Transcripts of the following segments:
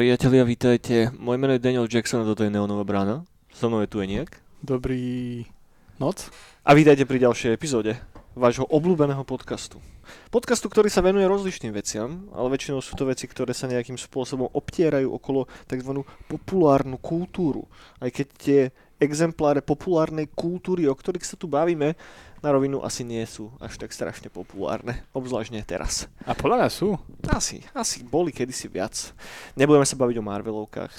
Priatelia, vítajte. Moje meno je Daniel Jackson a toto je Neonová brána. So mnou je tu Eniak. Dobrý noc. A vítajte pri ďalšej epizóde vášho obľúbeného podcastu. Podcastu, ktorý sa venuje rozličným veciam, ale väčšinou sú to veci, ktoré sa nejakým spôsobom obtierajú okolo tzv. populárnu kultúru. Aj keď tie exempláre populárnej kultúry, o ktorých sa tu bavíme, na rovinu asi nie sú až tak strašne populárne, obzvlášť nie teraz. A podľa mňa sú. Asi, asi boli kedysi viac. Nebudeme sa baviť o Marvelovkách,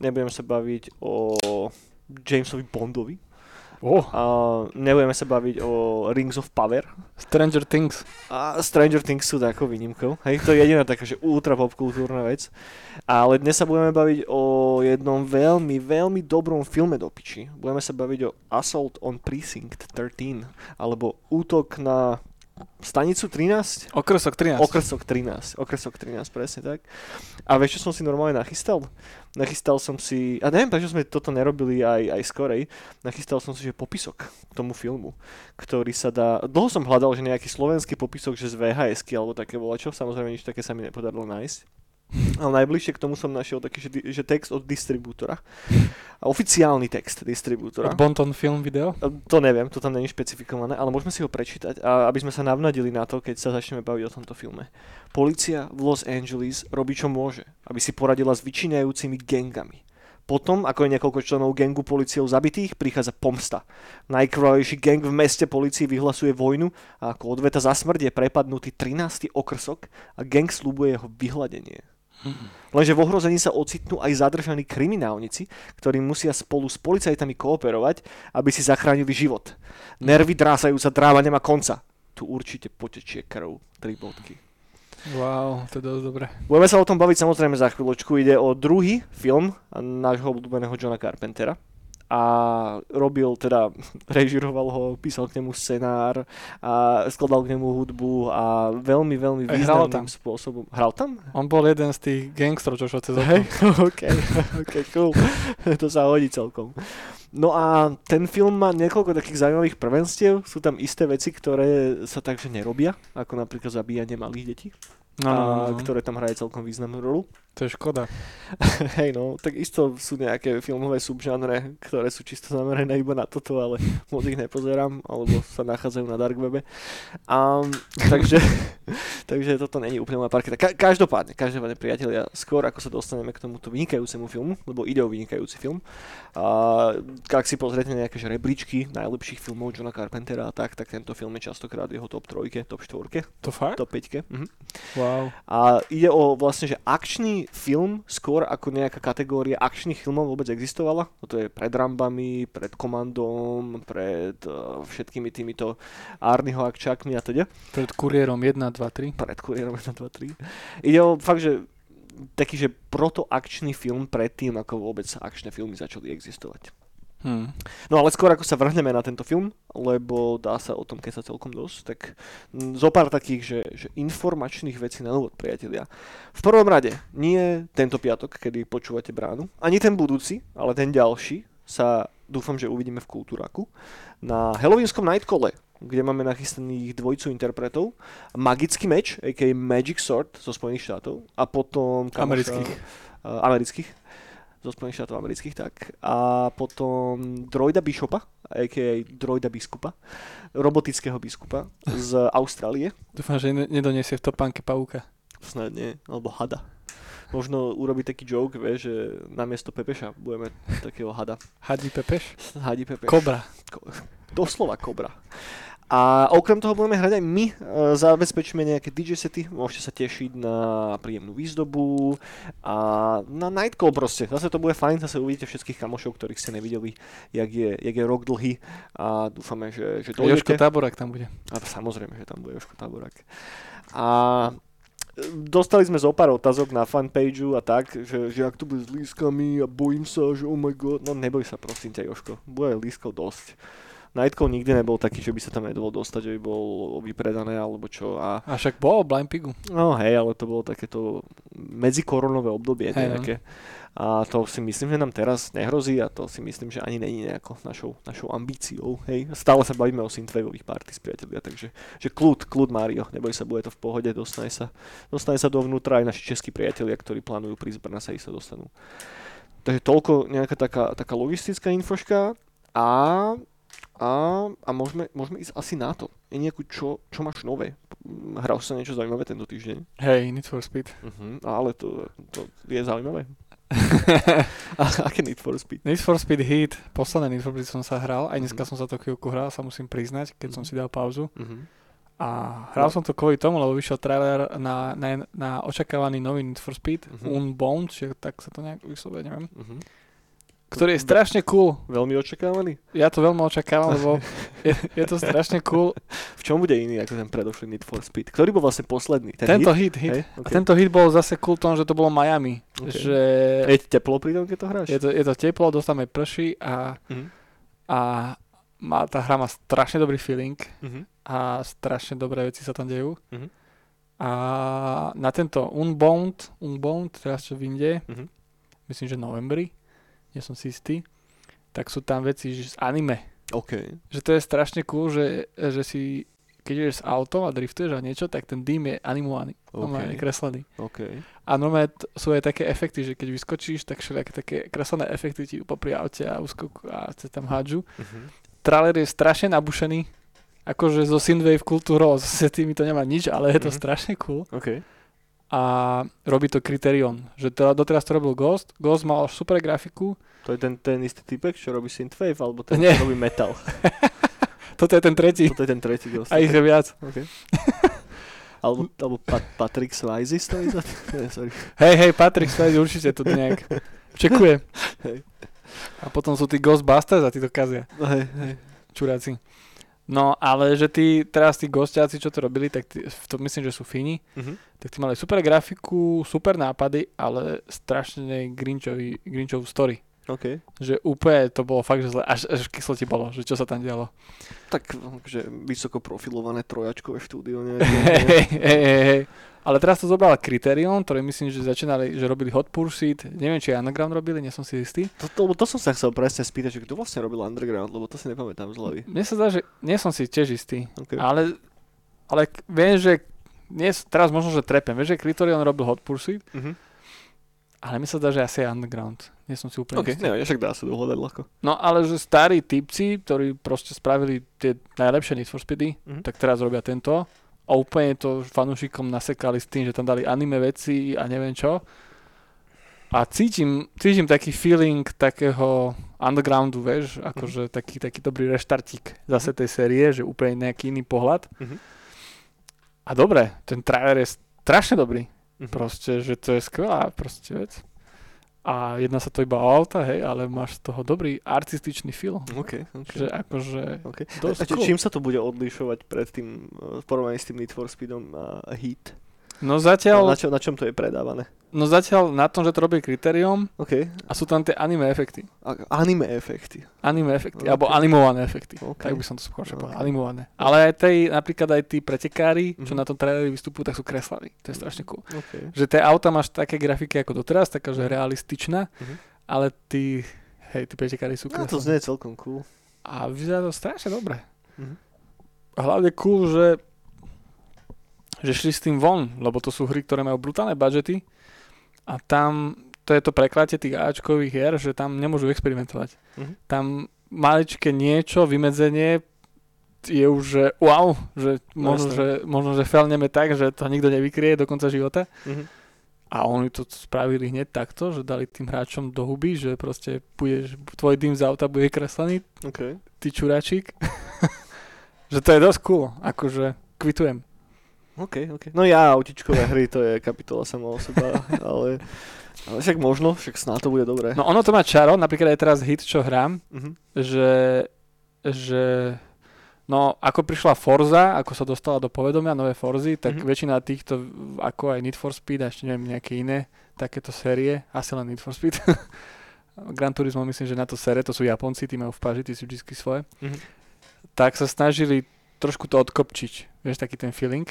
nebudeme sa baviť o Jamesovi Bondovi, Oh. a nebudeme sa baviť o Rings of Power. Stranger Things. A Stranger Things sú takou výnimkou. Hej, to je jediná taká, že ultra popkultúrna vec. Ale dnes sa budeme baviť o jednom veľmi, veľmi dobrom filme do piči. Budeme sa baviť o Assault on Precinct 13, alebo Útok na stanicu 13? Okresok 13. Okresok 13, okresok 13, presne tak. A vieš, čo som si normálne nachystal? Nachystal som si, a neviem, prečo sme toto nerobili aj, aj skorej, nachystal som si, že popisok k tomu filmu, ktorý sa dá, dlho som hľadal, že nejaký slovenský popisok, že z vhs alebo také volačo, samozrejme nič také sa mi nepodarilo nájsť. Ale najbližšie k tomu som našiel taký, že, že text od distribútora. A oficiálny text distribútora. Od Bonton Film Video. To neviem, to tam není špecifikované, ale môžeme si ho prečítať, a aby sme sa navnadili na to, keď sa začneme baviť o tomto filme. Polícia v Los Angeles robí čo môže, aby si poradila s vyčinajúcimi gangami. Potom, ako je niekoľko členov gangu policiou zabitých, prichádza pomsta. Najkrvavejší gang v meste policii vyhlasuje vojnu a ako odveta za smrť je prepadnutý 13. okrsok a gang slúbuje jeho vyhľadenie. Lenže v ohrození sa ocitnú aj zadržaní kriminálnici, ktorí musia spolu s policajtami kooperovať, aby si zachránili život. Nervy drásajúca dráma nemá konca. Tu určite potečie krv. Tri bodky. Wow, to je dosť dobré. Budeme sa o tom baviť samozrejme za chvíľočku. Ide o druhý film nášho obľúbeného Johna Carpentera a robil, teda režiroval ho, písal k nemu scenár a skladal k nemu hudbu a veľmi, veľmi hral významným tam. spôsobom. Hral tam? On bol jeden z tých gangstrov, čo šlo cez okno. OK, OK, cool. to sa hodí celkom. No a ten film má niekoľko takých zaujímavých prvenstiev. Sú tam isté veci, ktoré sa takže nerobia, ako napríklad zabíjanie malých detí, No, no, no, ktoré tam hraje celkom významnú rolu. To je škoda. Hej no, tak isto sú nejaké filmové subžánre, ktoré sú čisto zamerané iba na toto, ale moc ich nepozerám, alebo sa nachádzajú na dark webe. A, takže, takže toto není úplne moja parketa. Ka- každopádne, každopádne priatelia, skôr ako sa dostaneme k tomuto vynikajúcemu filmu, lebo ide o vynikajúci film, a ak si pozriete nejaké že rebríčky najlepších filmov Johna Carpentera a tak, tak tento film je častokrát jeho top 3, top 4, To fakt? top 5. Mhm. Wow. A ide o vlastne, že akčný film skôr ako nejaká kategória akčných filmov vôbec existovala. To je pred Rambami, pred Komandom, pred uh, všetkými týmito Arnyho akčákmi a teda. Pred kuriérom 1, 2, 3. Pred Kurierom 1, 2, 3. Ide o fakt, že taký, že protoakčný film predtým, ako vôbec akčné filmy začali existovať. Hm. No ale skôr ako sa vrhneme na tento film, lebo dá sa o tom keď sa celkom dosť, tak mm, zo pár takých, že, že informačných vecí na úvod, priatelia. V prvom rade, nie tento piatok, kedy počúvate bránu, ani ten budúci, ale ten ďalší sa dúfam, že uvidíme v Kultúraku na Halloweenskom Nightcole, kde máme nachystaných dvojcu interpretov, Magický meč, a.k.a. Magic Sword zo Spojených štátov a potom... kamoša- Amerických. Uh, amerických zo Spojených štátov amerických, tak. A potom Droida Bishopa, a.k.a. Droida Biskupa, robotického biskupa z Austrálie. Dúfam, že ne- nedoniesie v topánke pavúka. Snad nie, alebo hada. Možno urobiť taký joke, vieš, že namiesto Pepeša budeme takého hada. Hadí Pepeš? Hadi Pepeš. Kobra. Doslova kobra. A okrem toho budeme hrať aj my, e, zabezpečíme nejaké DJ sety, môžete sa tešiť na príjemnú výzdobu a na nightcall proste. Zase to bude fajn, zase uvidíte všetkých kamošov, ktorých ste nevideli, jak je, jak je rok dlhý a dúfame, že, že A Joško. Táborak tam bude. A samozrejme, že tam bude Joško Táborak. A e, dostali sme zo pár otázok na fanpageu a tak, že, že ak to bude s lískami a bojím sa, že oh my god, no neboj sa prosím ťa Joško, bude lískov dosť. Nightcall nikdy nebol taký, že by sa tam nedalo dostať, že by bol vypredané alebo čo a A však bol Blind Pigu. no hej, ale to bolo takéto medzikoronové obdobie Hej, no. nejaké. A to si myslím, že nám teraz nehrozí a to si myslím, že ani není nejako našou, našou ambíciou. Hej. Stále sa bavíme o synthwaveových parties, priatelia, takže že kľud, kľud Mario, neboj sa, bude to v pohode, dostane sa, dostane sa dovnútra aj naši českí priatelia, ktorí plánujú prísť Brna sa ich sa dostanú. Takže toľko nejaká taká, taká logistická infoška a, a, a môžeme, môžeme ísť asi na to. Je nejakú, čo, čo máš nové? Hral sa niečo zaujímavé tento týždeň? Hej, Need for Speed. Uh-huh, ale to, to je zaujímavé. A aké Need for Speed? Need for Speed Heat, posledné Need for Speed som sa hral, aj dneska Mhm. som sa to chvíľku hral, sa musím priznať, keď som Mhm. si dal pauzu. Uh-huh. A hral som to kvôli tomu, lebo vyšiel trailer na, na, na očakávaný nový Need for Speed, Mhm. Unbound, čiže tak sa to nejak vyslovuje, neviem. Uh-huh. Ktorý je strašne cool. Veľmi očakávaný? Ja to veľmi očakávam, lebo je, je to strašne cool. V čom bude iný ako ten predošlý Need for Speed? Ktorý bol vlastne posledný? Ten Tento hit? hit, hit. Hej? A Okay. tento hit bol zase cool tom, že to bolo Miami. Ok. Že Je teplo pri tom, keď to hráš? je to, je to teplo, dostávame prší a, Mhm. a má, tá hra má strašne dobrý feeling Mhm. a strašne dobré veci sa tam dejú. Mhm. A na tento Unbound, Unbound, teraz čo vyjde, Mhm. myslím, že novembri, nie som si istý, tak sú tam veci že z anime. OK. Že to je strašne cool, že, že si keď ideš s autom a driftuješ a niečo, tak ten dým je animovaný, normálne OK. kreslený. OK. A normálne t- sú aj také efekty, že keď vyskočíš, tak všelijaké také kreslené efekty ti popri aute a, uskok, a sa tam hádžu. Uh-huh. Trailer je strašne nabušený, akože zo Synthwave kultúrou, s tými to nemá nič, ale je to Mhm. strašne cool. OK. A robí to Criterion, že to, doteraz to robil Ghost, Ghost mal super grafiku, To je ten, ten istý typek, čo robí Synthwave, alebo ten, čo robí Metal. toto je ten tretí, Toto je ten tretí ghost. a ich je viac. OK. alebo, alebo Pat, Patrick Swayze stojí za sorry. Hej, hej, Patrick Swayze určite to nejak čekuje. Hej. A potom sú tí Ghostbusters a tí to kazia. No, hej, hej. čuráci. No, ale že tí, teraz tí gostiaci, čo to robili, tak tí, to myslím, že sú Fíni, Uh-huh. tak tí mali super grafiku, super nápady, ale strašne Grinchov story. OK. Že úplne to bolo fakt, že zle, až, až kyslo ti bolo, že čo sa tam dialo. Tak, že vysoko profilované trojačkové štúdio, nejaké. hej, hej, hej. Ale teraz to zobral Criterion, ktoré myslím, že začínali, že robili Hot Pursuit, neviem, či aj Underground robili, nie som si istý. to, to, to som sa chcel presne spýtať, že kto vlastne robil Underground, lebo to si nepamätám z hlavy. Mne sa zdá, že nie som si tiež istý, Okay. ale, ale viem, že nie, teraz možno, že trepem, vieš, že Criterion robil Hot Pursuit, Uh-huh. Ale mi sa zdá, že asi Underground. Nie som si úplne OK, istý. ne, však dá sa dohľadať ľahko. No ale že starí typci, ktorí proste spravili tie najlepšie Need for Speedy, Mhm. tak teraz robia tento a úplne to fanúšikom nasekali s tým, že tam dali anime veci a neviem čo. A cítim, cítim taký feeling takého undergroundu, vieš, akože taký, taký dobrý reštartík zase tej série, že úplne nejaký iný pohľad. Mhm. A dobre, ten trailer je strašne dobrý. Mhm. Proste, že to je skvelá proste vec. A jedná sa to iba o auta, hej, ale máš z toho dobrý artističný film. OK, OK. Že akože... Okay. A cool. čím sa to bude odlišovať pred tým, v porovnaní s tým Need for Speedom a Heat? No Na, zatiaľ, čo, na čom to je predávané? no zatiaľ na tom, že to robí Criterion OK. a sú tam tie anime efekty. A, anime efekty. Anime efekty, Ok. alebo animované efekty. OK. Tak by som to skôr okay. povedal, animované. Ale aj tej, napríklad aj tí pretekári, čo Mhm. na tom traileri vystupujú, tak sú kreslaví. To je strašne cool. OK. Že tie auta máš také grafiky ako doteraz, taká, že realističná, Mhm. ale tí, hej, tí pretekári sú No, to kreslaví. znie celkom cool. A vyzerá to strašne dobre. Mhm. A hlavne cool, že že šli s tým von, lebo to sú hry, ktoré majú brutálne budžety a tam to je to preklátie tých Ačkových hier, že tam nemôžu experimentovať. Mhm. Tam maličké niečo, vymedzenie je už, že wow, že možno, jasné. že, možno, že felneme tak, že to nikto nevykrie do konca života. Mhm. A oni to spravili hneď takto, že dali tým hráčom do huby, že proste budeš, tvoj dým z auta bude kreslený, OK. ty čuráčik. že to je dosť cool, akože kvitujem. OK, OK. No ja, autičkové hry, to je kapitola sama o seba, ale, ale však možno, však snáď to bude dobré. No ono to má čaro, napríklad aj teraz hit, čo hrám, Mhm. že, že no ako prišla Forza, ako sa dostala do povedomia nové Forzy, tak Mhm. väčšina týchto, ako aj Need for Speed a ešte neviem nejaké iné takéto série, asi len Need for Speed. Gran Turismo myslím, že na to sere, to sú Japonci, tí majú v paži, tí sú vždy svoje. Mhm. Tak sa snažili trošku to odkopčiť, vieš, taký ten feeling.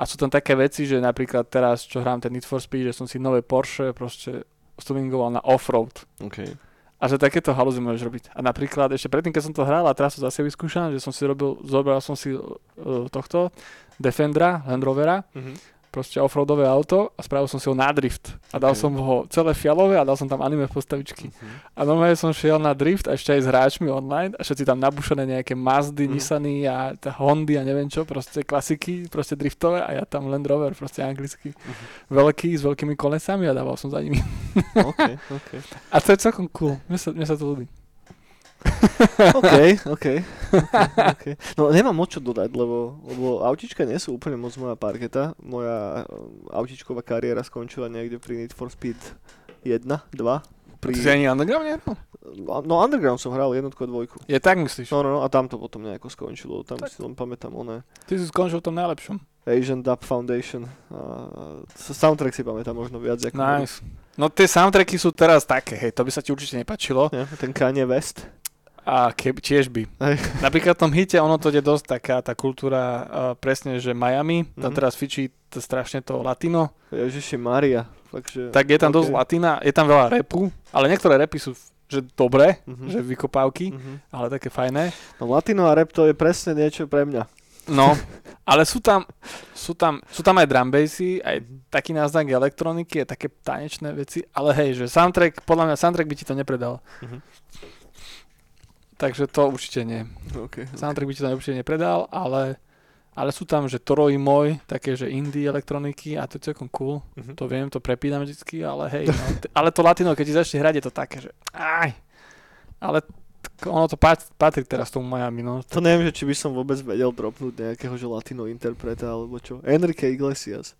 A sú tam také veci, že napríklad teraz, čo hrám ten Need for Speed, že som si nové Porsche proste tuningoval na offroad. OK. A že takéto halúzy môžeš robiť. A napríklad ešte predtým, keď som to hral a teraz to zase vyskúšam, že som si robil, zobral som si uh, tohto Defendera, Land Rovera, Mhm. Proste offroadové auto a spravil som si ho na drift. A dal Ok. som ho celé fialové a dal som tam anime postavičky. Mhm. A normálne som šiel na drift a ešte aj s hráčmi online a všetci tam nabušené nejaké Mazdy, Mhm. Nissany a Hondy a neviem čo, proste klasiky, proste driftové a ja tam Land Rover, proste anglicky. Mhm. Veľký, s veľkými kolesami a dával som za nimi. OK, OK. A to je celkom cool. Mne sa, mne sa to ľúbi. OK, OK. OK. No nemám moc čo dodať, lebo, lebo autička nie sú úplne moc moja parketa. Moja um, autičková kariéra skončila niekde pri Need for Speed 1, 2. Pri, Ty si ani Underground nehral? no Underground som hral jednotku a dvojku. Je tak myslíš? No, no, no, a tam to potom nejako skončilo. Tam si len pamätám oné Ty si skončil v tom najlepšom. Asian Dub Foundation. A soundtrack si pamätám možno viac. Ako Nice. No tie soundtracky sú teraz také, hej, to by sa ti určite nepačilo. Nie, ten Kanye West. A ke, tiež by. Hej. Napríklad v tom hite, ono to je dosť taká tá kultúra, uh, presne, že Miami, tam Mhm. teraz fičí to strašne to latino, Ježiši Maria. Fakt, že, tak je tam OK. dosť latina, je tam veľa repu, ale niektoré repy sú že dobré, Mhm. že vykopávky, Mhm. ale také fajné. No latino a rap to je presne niečo pre mňa. No, ale sú tam, sú tam, sú tam aj drum bassy, aj Mhm. taký náznak elektroniky, aj také tanečné veci, ale hej, že soundtrack, podľa mňa soundtrack by ti to nepredal. Mhm. Takže to určite nie. Okay. Soundtrack by ti to určite nepredal, ale, ale sú tam, že Toro i môj, také, že indie elektroniky a to je celkom cool. Mhm. To viem, to prepínam vždycky, ale hej, no, t- ale to latino, keď ti začne hrať, je to také, že aj, ale ono to pat- patrí teraz tomu Miami, no. To neviem, že či by som vôbec vedel dropnúť nejakého že latino interpreta alebo čo. Enrique Iglesias.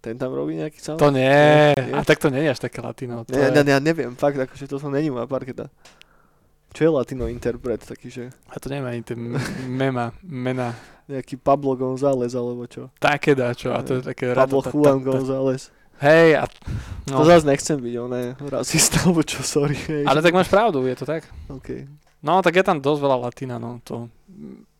Ten tam robí nejaký sound? To nie, Nie? a tak to nie je až také latino. To Ne, je, ne, ja neviem, fakt, akože to som není moja parketa. Čo je latino interpret, taký, že a to neviem ani tie mema, mena, nejaký Pablo González alebo čo? také dačo, a to je také... Pablo Juan González. Hej, a, No. To zase nechcem byť, on je rasista, alebo čo, sorry. Hej. ale tak máš pravdu, je to tak? Okay. No, tak je tam dosť veľa latina, no. To,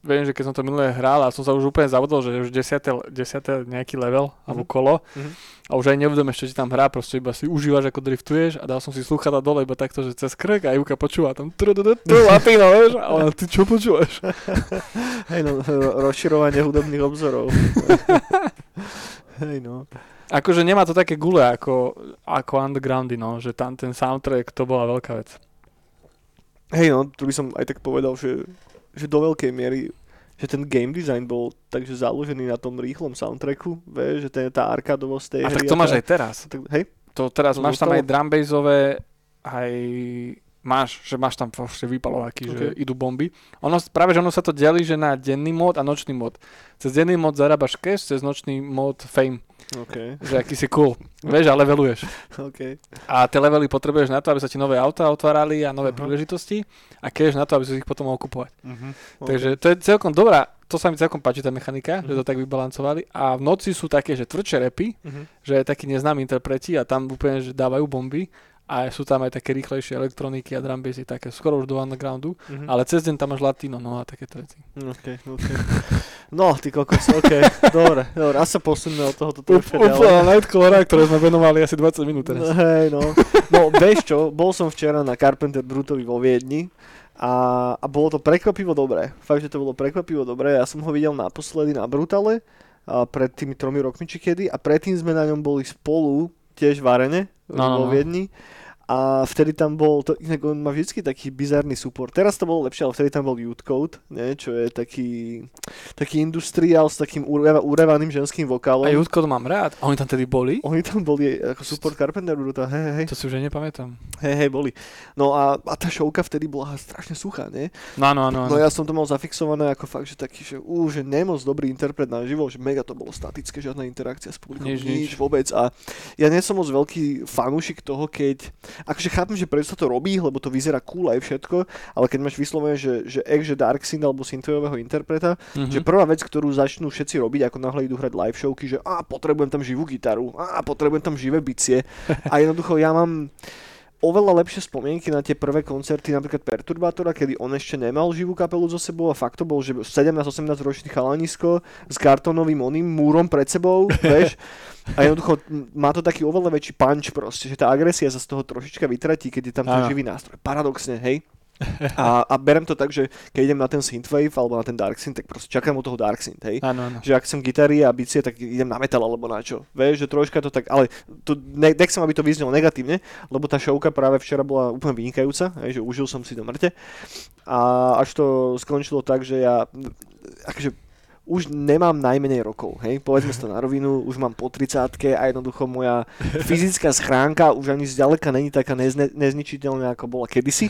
viem, že keď som to minulé hral a som sa už úplne zavodol, že už 10. 10. nejaký level alebo Mhm. kolo Mhm. a už aj neuvedomíš, čo ti tam hrá, proste iba si užívaš, ako driftuješ a dal som si sluchadla dole iba takto, že cez krk a Juka počúva tam latino, vieš, a ona, ty čo počúvaš? Hej, no, ro- rozširovanie hudobných obzorov. Hej, no. Akože nemá to také gule ako, ako undergroundy, no, že tam ten soundtrack to bola veľká vec. Hej, no, tu by som aj tak povedal, že, že do veľkej miery že ten game design bol takže založený na tom rýchlom soundtracku, vieš, že ten, tá arkádovosť tej A hry tak to máš tá- aj teraz. tak, hej, To teraz To máš tam aj drumbassové, aj máš, že máš tam proste vypalováky, že Ok. idú bomby. Ono, práve, že ono sa to delí, že na denný mód a nočný mód. Cez denný mód zarábaš cash, cez nočný mód fame. OK, Že aký si cool. Vieš, a leveluješ. OK. A tie levely potrebuješ na to, aby sa ti nové auta otvárali a nové Aha. príležitosti a cash na to, aby si ich potom mohol kupovať. Uh-huh. Takže to je celkom dobrá, to sa mi celkom páči tá mechanika, že Mhm. to tak vybalancovali. A v noci sú také, že tvrdšie repy, uh-huh. že je takí neznámi interpreti a tam úplne, že dávajú bomby a sú tam aj také rýchlejšie elektroniky a drumbassy, také skoro už do undergroundu, uh-huh. ale cez deň tam máš latino, no a takéto veci. OK, OK. No, ty kokos, OK. Dobre, dobre, asi sa posuneme od tohoto trošku ďalej. Úplná Nightcrawlera, ktoré sme venovali asi 20 minút No, teraz. hej, no. No, vieš čo, bol som včera na Carpenter Brutovi vo Viedni a, a bolo to prekvapivo dobré. Fakt, že to bolo prekvapivo dobré. Ja som ho videl naposledy na Brutale a pred tými tromi rokmi či kedy a predtým sme na ňom boli spolu tiež v arene No, no, vo no. A vtedy tam bol, to, inak on má vždy taký bizarný support. Teraz to bolo lepšie, ale vtedy tam bol Youth Code, ne, čo je taký, taký industriál s takým ureva, urevaným ženským vokálom. A Jutko to mám rád. A oni tam tedy boli? Oni tam boli ako support Carpenter Bruta, hej, hej. To si už aj nepamätám. Hej, hej, boli. No a, a tá showka vtedy bola strašne suchá, nie? No áno, áno, No ja som to mal zafixované ako fakt, že taký, že ú, že nemoc dobrý interpret na živo, že mega to bolo statické, žiadna interakcia s publikom, Nič, nič, nič. vôbec. A ja nie som moc veľký fanúšik toho, keď, akože chápem, že prečo sa to robí, lebo to vyzerá cool aj všetko, ale keď máš vyslovene, že, že ek, že Dark Synth alebo synthwaveho interpreta, Mhm. že prvá vec, ktorú začnú všetci robiť, ako náhle idú hrať live showky, že a potrebujem tam živú gitaru, a potrebujem tam živé bicie. A jednoducho ja mám oveľa lepšie spomienky na tie prvé koncerty napríklad Perturbátora, kedy on ešte nemal živú kapelu zo sebou a fakt to bol, že 17-18 ročný chalanisko s kartónovým oným múrom pred sebou, vieš. A jednoducho má to taký oveľa väčší punch proste, že tá agresia sa z toho trošička vytratí, keď je tam ten živý nástroj. Paradoxne, hej. A, a berem to tak, že keď idem na ten synthwave alebo na ten dark synth, tak proste čakám od toho dark synth, hej. Áno, áno. Že ak som gitary a bicie, tak idem na metal alebo na čo. Vieš, že troška to tak, ale to, ne, nechcem, aby to vyznelo negatívne, lebo tá showka práve včera bola úplne vynikajúca, hej, že užil som si do mŕte. A až to skončilo tak, že ja akože už nemám najmenej rokov, hej, povedzme to na rovinu, už mám po 30 a jednoducho moja fyzická schránka už ani zďaleka není taká nezne, nezničiteľná, ako bola kedysi.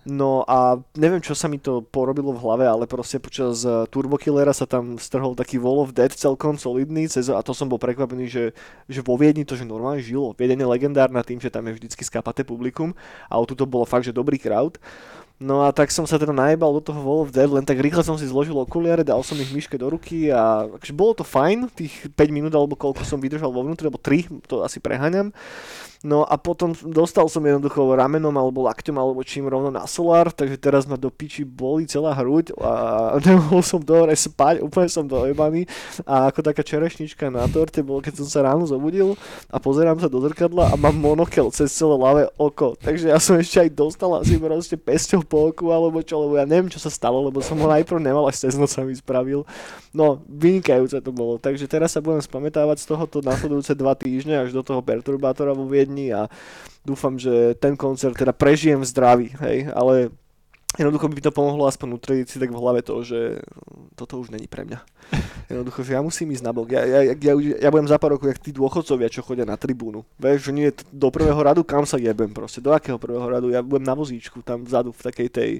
No a neviem, čo sa mi to porobilo v hlave, ale proste počas eh, Turbo Killera sa tam strhol taký Wall of Death celkom solidný cez, a to som bol prekvapený, že, že vo Viedni to že normálne žilo. Viedeň je legendárna tým, že tam je vždycky skapaté publikum a o tuto bolo fakt, že dobrý crowd. No a tak som sa teda najebal do toho Wall of Dead, len tak rýchle som si zložil okuliare, dal som ich myške do ruky a akože bolo to fajn, tých 5 minút alebo koľko som vydržal vo vnútri, alebo 3, to asi preháňam. No a potom dostal som jednoducho ramenom alebo lakťom alebo čím rovno na solár, takže teraz ma do piči boli celá hruď a nemohol som dohore spať, úplne som dojebaný a ako taká čerešnička na torte bolo, keď som sa ráno zobudil a pozerám sa do zrkadla a mám monokel cez celé ľavé oko, takže ja som ešte aj dostal asi proste pesťou po oku alebo čo, lebo ja neviem, čo sa stalo, lebo som ho najprv nemal, až cez noc sa mi spravil. No, vynikajúce to bolo, takže teraz sa budem spamätávať z tohoto nasledujúce dva týždne až do toho perturbátora vo Viedni a dúfam, že ten koncert teda prežijem v zdraví, hej, ale jednoducho by to pomohlo aspoň utrediť si tak v hlave to, že toto už není pre mňa. Jednoducho, že ja musím ísť na bok. Ja, ja, ja, ja budem za pár rokov, jak tí dôchodcovia, čo chodia na tribúnu. Vieš, že nie do prvého radu, kam sa jebem proste. Do akého prvého radu? Ja budem na vozíčku, tam vzadu, v takej tej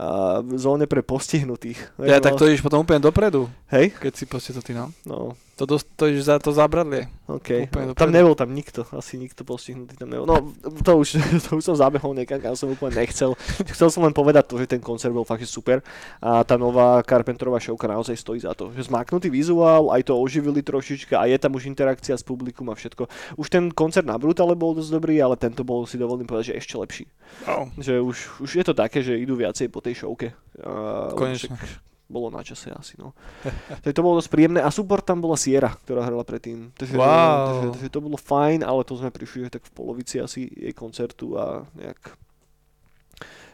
uh, zóne pre postihnutých. Vieš, Ja, tak to ideš potom úplne dopredu, Hej? keď si proste to ty, no. No, To, dos- to ideš za to zábradlie. OK. Úplne tam nebol tam nikto, asi nikto postihnutý tam nebol. No, to už, to už som zabehol niekam, kam som úplne nechcel. Chcel som len povedať to, že ten koncert bol fakt super a tá nová Carpenterová showka naozaj stojí za to. Že zmaknutý vizuál, aj to oživili trošička a je tam už interakcia s publikum a všetko. Už ten koncert na Brutale bol dosť dobrý, ale tento bol si dovolím povedať, že ešte lepší. Oh. Že už, už je to také, že idú viacej po tej showke. A, lebo Konečne. však Bolo na čase asi, no. Takže to bolo dosť príjemné a super tam bola Sierra, ktorá hrala predtým. Takže, Wow. takže, takže to bolo fajn, ale to sme prišli tak v polovici asi jej koncertu a nejak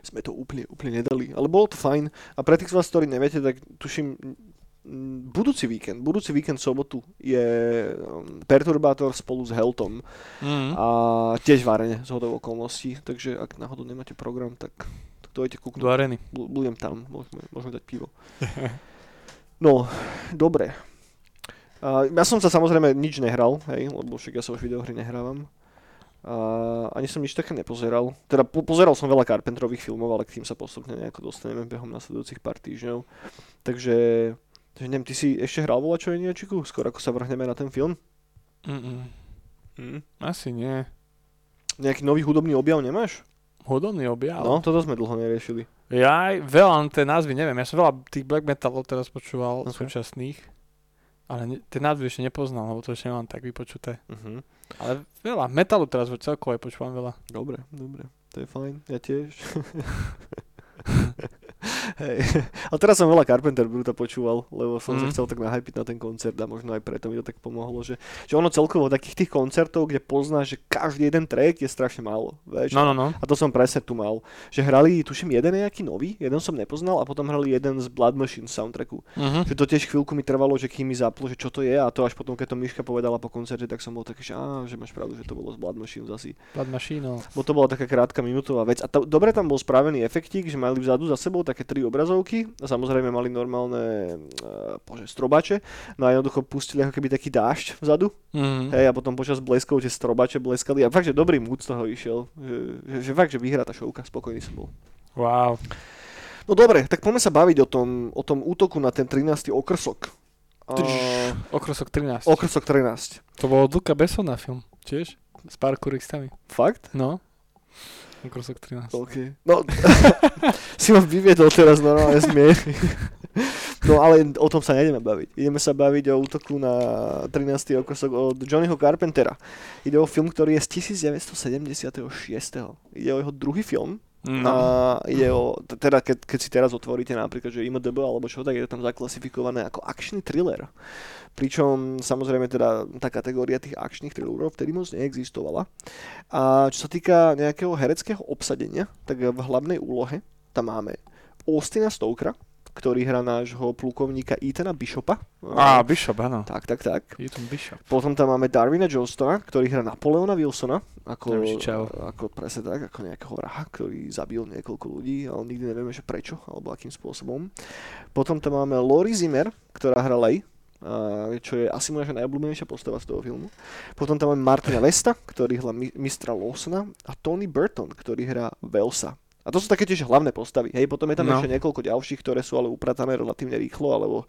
sme to úplne, úplne nedali. Ale bolo to fajn. A pre tých z vás, ktorí neviete, tak tuším, budúci víkend, budúci víkend sobotu je um, Perturbátor spolu s Heltom Mm. a tiež v arene z hodou okolností, takže ak náhodou nemáte program, tak dojte kúknúť. Do areny. Bu- budem tam, môžeme, môžeme dať pivo. No, dobre. Uh, ja som sa samozrejme nič nehral, hej, lebo však ja sa už videohry nehrávam. Uh, ani som nič také nepozeral. Teda po- pozeral som veľa Carpenterových filmov, ale k tým sa postupne nejako dostaneme behom nasledujúcich pár týždňov. Takže, takže neviem, ty si ešte hral voľa čo Eniačiku? Skôr ako sa vrhneme na ten film? Mm-mm. Hm. Asi nie. Nejaký nový hudobný objav nemáš? Hodobný objav. No, toto sme dlho neriešili. Ja aj veľa, tie názvy neviem. Ja som veľa tých black metalov teraz počúval Ok. súčasných. Ale ne, tie názvy ešte nepoznal, lebo to ešte nemám tak vypočuté. Uh-huh. Ale veľa, metalu teraz celkovo aj počúvam veľa. Dobre, dobre, to je fajn, ja tiež. Hej. A teraz som veľa Carpenter Bruta počúval, lebo som mm. sa Mhm. chcel tak nahypiť na ten koncert a možno aj preto mi to tak pomohlo, že, že ono celkovo takých tých koncertov, kde poznáš, že každý jeden track je strašne málo. Vieš? No, no, no. A to som presne tu mal. Že hrali, tuším, jeden nejaký nový, jeden som nepoznal a potom hrali jeden z Blood Machine soundtracku. Uh-huh. Že to tiež chvíľku mi trvalo, že kým mi zaplo, že čo to je a to až potom, keď to Miška povedala po koncerte, tak som bol taký, že, á, že máš pravdu, že to bolo z Blood Machine asi. Blood Machine, no. Bo to bola taká krátka minútová vec. A to, dobre tam bol spravený efektík, že mali vzadu za sebou také tri obrazovky a samozrejme mali normálne uh, bože, strobače. No a jednoducho pustili ako keby taký dážď vzadu. Mm. Hej, a potom počas bleskov tie strobače bleskali. A fakt, že dobrý mood z toho išiel. Že, že, že fakt, že vyhrá tá šovka. Spokojný som bol. Wow. No dobre, tak poďme sa baviť o tom, o tom útoku na ten 13. okrsok. Uh, Okrosok 13. okrsok 13. To bol od Luka film, tiež? S parkouristami. Fakt? No. Okrosok 13. OK. No, si ma vyviedol teraz normálne z. No ale o tom sa nejdeme baviť. Ideme sa baviť o útoku na 13. okresok od Johnnyho Carpentera. Ide o film, ktorý je z 1976. Ide o jeho druhý film. No. A ide o, teda keď, keď si teraz otvoríte napríklad, že IMDB alebo čo, tak je to tam zaklasifikované ako akčný thriller. Pričom samozrejme teda tá kategória tých akčných thrillerov vtedy moc neexistovala. A čo sa týka nejakého hereckého obsadenia, tak v hlavnej úlohe tam máme Austina Stokera, ktorý hrá nášho plukovníka Ethana Bishopa. Á, Bishop, áno. Tak, tak, tak. Tu Bishop. Potom tam máme Darwina Johnsona, ktorý hrá Napoleona Wilsona, ako, ako presne tak, ako nejakého vraha, ktorý zabil niekoľko ľudí, ale nikdy nevieme, že prečo, alebo akým spôsobom. Potom tam máme Lori Zimmer, ktorá hrá Lej, čo je asi moja najobľúbenejšia postava z toho filmu. Potom tam máme Martina Vesta, ktorý hrá mi- mistra Lawsona a Tony Burton, ktorý hrá Velsa. A to sú také tiež hlavné postavy. Hej, potom je tam No. ešte niekoľko ďalších, ktoré sú ale upratané relatívne rýchlo, alebo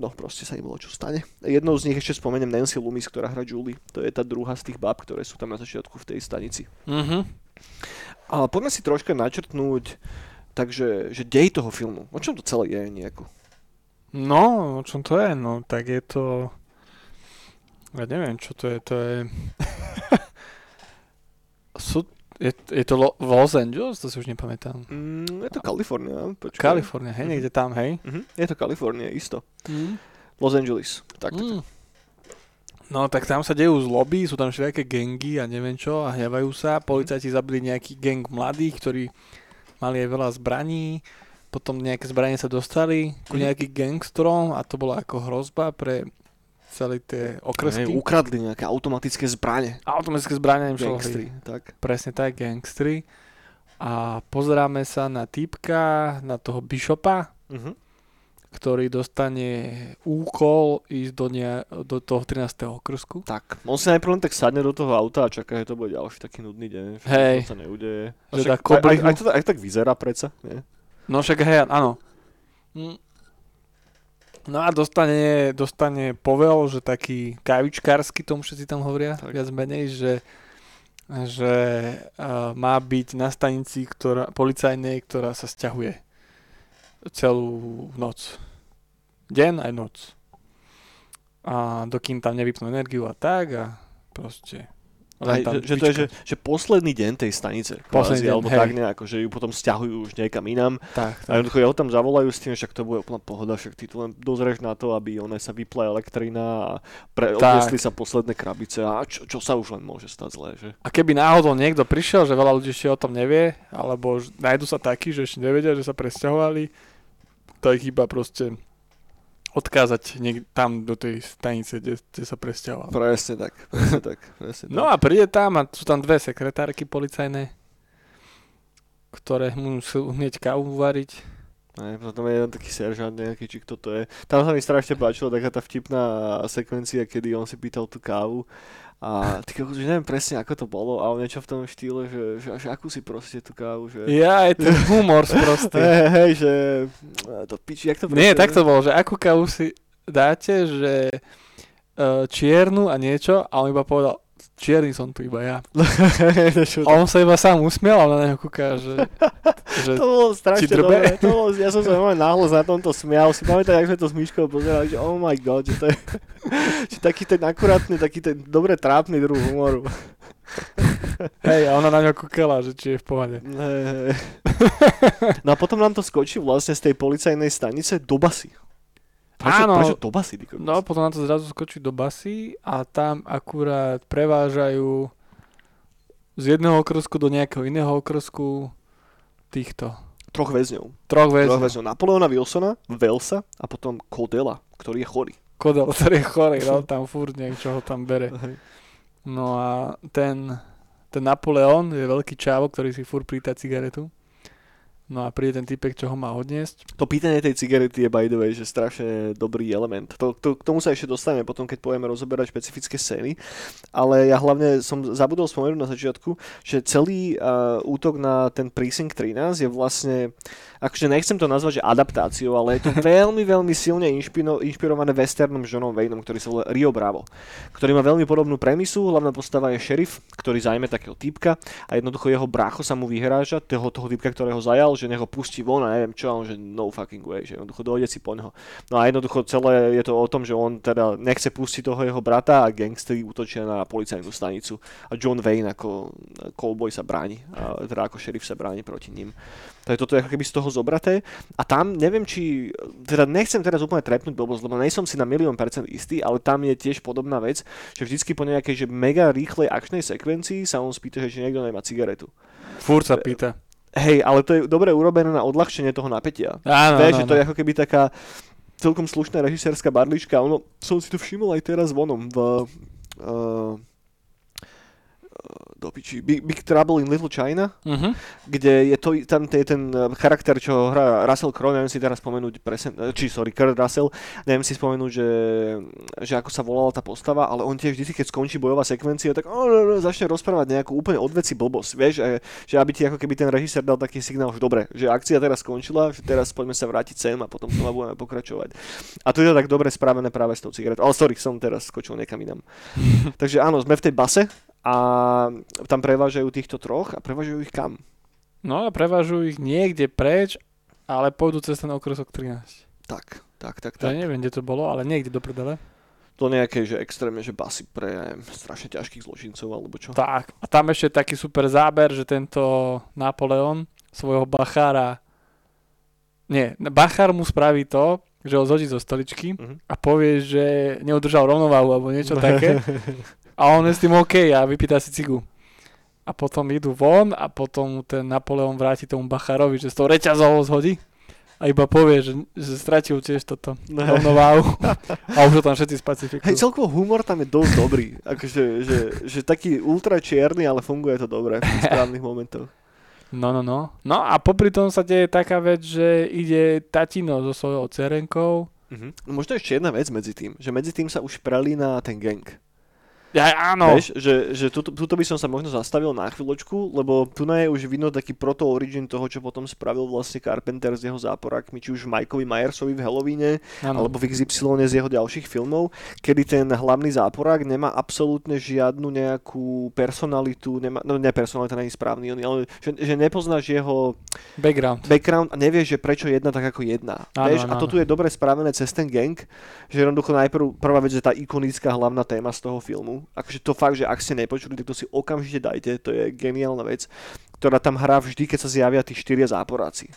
no proste sa im čo stane. Jednou z nich ešte spomeniem Nancy Loomis, ktorá hrá Julie. To je tá druhá z tých bab, ktoré sú tam na začiatku v tej stanici. Mhm. Ale poďme si troška načrtnúť takže, že dej toho filmu. O čom to celé je nejako? No, o čom to je? No, tak je to... Ja neviem, čo to je. To je... Sú... Je, je to Lo- Los Angeles? To si už nepamätám. Mm, je to Kalifornia. Počkaj. Kalifornia, hej, Mhm. niekde tam, hej? Mhm, je to Kalifornia, isto. Mm. Los Angeles. Tak, tak, tak. Mm. No tak tam sa dejú zloby, sú tam všelijaké gengy a neviem čo a hnevajú sa. Policajti zabili nejaký gang mladých, ktorí mali aj veľa zbraní. Potom nejaké zbranie sa dostali ku Mhm. nejakým gangstrom a to bola ako hrozba pre celé tie okresky. ukradli nejaké automatické zbranie. Automatické zbrania im šlo Gangstri, tak. Presne tak, gangstri. A pozeráme sa na týpka, na toho Bishopa, Mhm. ktorý dostane úkol ísť do, ne, do toho 13. okrsku. Tak, on si najprv len tak sadne do toho auta a čaká, že to bude ďalší taký nudný deň. Hej. To sa neudeje. A však aj, aj, aj, to, aj to tak vyzerá predsa, nie? No však hej, áno. Mm. No a dostane, dostane povel, že taký kavičkársky, tomu všetci tam hovoria, Tak. viac menej, že, že uh, má byť na stanici ktorá, policajnej, ktorá sa stiahuje celú noc. Deň aj noc. A dokým tam nevypnú energiu a tak a proste Aj, tam že, že to je že, že posledný deň tej stanice. Posledný kvázi, deň, alebo hej. tak nejako, že ju potom stiahujú už niekam inám. Tak, A tak. jednoducho jeho tam zavolajú s tým, však to bude úplná pohoda, však ty tu len dozrieš na to, aby ona sa vypla elektrina a pre, sa posledné krabice a čo, čo sa už len môže stať zlé, že? A keby náhodou niekto prišiel, že veľa ľudí ešte o tom nevie, alebo nájdu sa takí, že ešte nevedia, že sa presťahovali, tak iba proste odkázať niek- tam do tej stanice, kde, kde sa presťahoval. Presne tak, presne tak, presne No tak. a príde tam a sú tam dve sekretárky policajné, ktoré mu musú hneď kávu variť. Ne, potom je jeden taký seržant nejaký, či kto to je. Tam sa mi strašne páčila taká tá vtipná sekvencia, kedy on si pýtal tú kávu a ty kokos, že neviem presne ako to bolo, ale niečo v tom štýle, že, že, že akú si proste tú kávu, že... Ja, je ten humor sprostý. Hej, hej, že... To piči, jak to Nie, presne- tak to bolo, že akú kávu si dáte, že uh, čiernu a niečo a on iba povedal, čierny som tu iba ja. A on sa iba sám usmiel a na neho kúka, že, že To bolo strašne dobré. To bolo, ja som sa veľmi náhlos na tomto smial. Si pamätám, jak sme to s Myškou pozerali, že oh my god, že to je že taký ten akurátny, taký ten dobre trápny druh humoru. hej, a ona na neho kúkala, že či je v pohode. No a potom nám to skočí vlastne z tej policajnej stanice do basy. Prečo, Áno. prečo do basy, kokos? No, potom na to zrazu skočí do basy a tam akurát prevážajú z jedného okrsku do nejakého iného okrsku týchto Troch väzňov. troch Troch väzňov. väzňov. Napoleona Wilsona, Velsa a potom Kodela, ktorý je chorý. Kodel, ktorý je chorý, no, tam furt niečo ho tam bere. No a ten, ten Napoleon je veľký čávo, ktorý si furt prítá cigaretu. No a príde ten typek, čo ho má odniesť. To pýtanie tej cigarety je by the way, že strašne dobrý element. To, to, k tomu sa ešte dostaneme potom, keď pojeme rozoberať špecifické scény. Ale ja hlavne som zabudol spomenúť na začiatku, že celý uh, útok na ten Precinct 13 je vlastne, akože nechcem to nazvať, že adaptáciou, ale je to veľmi, veľmi silne inšpino, inšpirované westernom Johnom Wayneom, ktorý sa volá Rio Bravo, ktorý má veľmi podobnú premisu. Hlavná postava je šerif, ktorý zajme takého typka a jednoducho jeho brácho sa mu vyhráža, toho, toho typka, ktorého zajal, že nech ho pustí von a neviem čo, a on že no fucking way, že jednoducho dojde si po neho. No a jednoducho celé je to o tom, že on teda nechce pustiť toho jeho brata a gangsteri útočia na policajnú stanicu a John Wayne ako cowboy sa bráni, a teda ako šerif sa bráni proti ním. Tak toto je ako keby z toho zobraté. A tam neviem, či, teda nechcem teraz úplne trepnúť blbosť, lebo nejsom si na milión percent istý, ale tam je tiež podobná vec, že vždycky po nejakej že mega rýchlej akčnej sekvencii sa on spýta, že či niekto nemá cigaretu. Fúr sa pýta. Hej, ale to je dobre urobené na odľahčenie toho napätia. Áno, Vieš, že to je ako keby taká celkom slušná režisérska barlička. Ono, som si to všimol aj teraz vonom v uh, do piči, Big, Big Trouble in Little China, Mhm. kde je to, tam je ten eh, charakter, čo hrá Russell Crowe, neviem si teraz spomenúť presne, eh, či sorry, Kurt Russell, neviem si spomenúť, že, že ako sa volala tá postava, ale on tiež vždy, keď skončí bojová sekvencia, tak oh, no, no, začne rozprávať nejakú úplne odveci blbosť, vieš, že aby ti ako keby ten režisér dal taký signál, že dobre, že akcia teraz skončila, že teraz poďme sa vrátiť sem a potom znova budeme pokračovať. A to je to tak dobre spravené práve s tou cigaretou. Ale sorry, som teraz skočil niekam inam. Takže áno, sme v tej base a tam prevážajú týchto troch a prevážajú ich kam? No a prevažujú ich niekde preč, ale pôjdu cez ten okresok 13. Tak, tak, tak, Ja tak. neviem, kde to bolo, ale niekde do prdele. To nejaké, že extrémne, že basy pre ja strašne ťažkých zločincov alebo čo. Tak. A tam ešte taký super záber, že tento Napoleon svojho bachára nie, Bachár mu spraví to, že ho zhodí zo stoličky Mhm. a povie, že neudržal rovnováhu alebo niečo také. A on je s tým OK a vypýta si cigu. A potom idú von a potom ten Napoleon vráti tomu Bachárovi, že s tou reťazou ho zhodí a iba povie, že, že stratil tiež toto Ne. rovnováhu a už ho tam všetci Hej, spacifikujú. celkovo humor tam je dosť dobrý. Akože, že, že taký ultra čierny, ale funguje to dobre v správnych momentoch. No, no, no. No a popri tom sa deje taká vec, že ide tatino so svojou cerenkou. Mhm. No možno ešte jedna vec medzi tým, že medzi tým sa už prelína ten gang. Ja, áno. Vieš, že, že tuto, tuto by som sa možno zastavil na chvíľočku, lebo tu je už vidno taký proto-origin toho, čo potom spravil vlastne Carpenter s jeho záporákmi, či už Mikeovi Myersovi v Halloweene, alebo v XY z jeho ďalších filmov, kedy ten hlavný záporák nemá absolútne žiadnu nejakú personalitu, nemá, no ne personalita je správny, on- ale že, že nepoznáš jeho Background. background a nevieš, že prečo jedna tak ako jedna. Áno, Vieš? áno, a to tu je dobre spravené cez ten gang, že jednoducho najprv, prvá vec je tá ikonická hlavná téma z toho filmu. Akože to fakt, že ak ste nepočuli, tak to si okamžite dajte, to je geniálna vec, ktorá tam hrá vždy, keď sa zjavia tí štyria záporáci.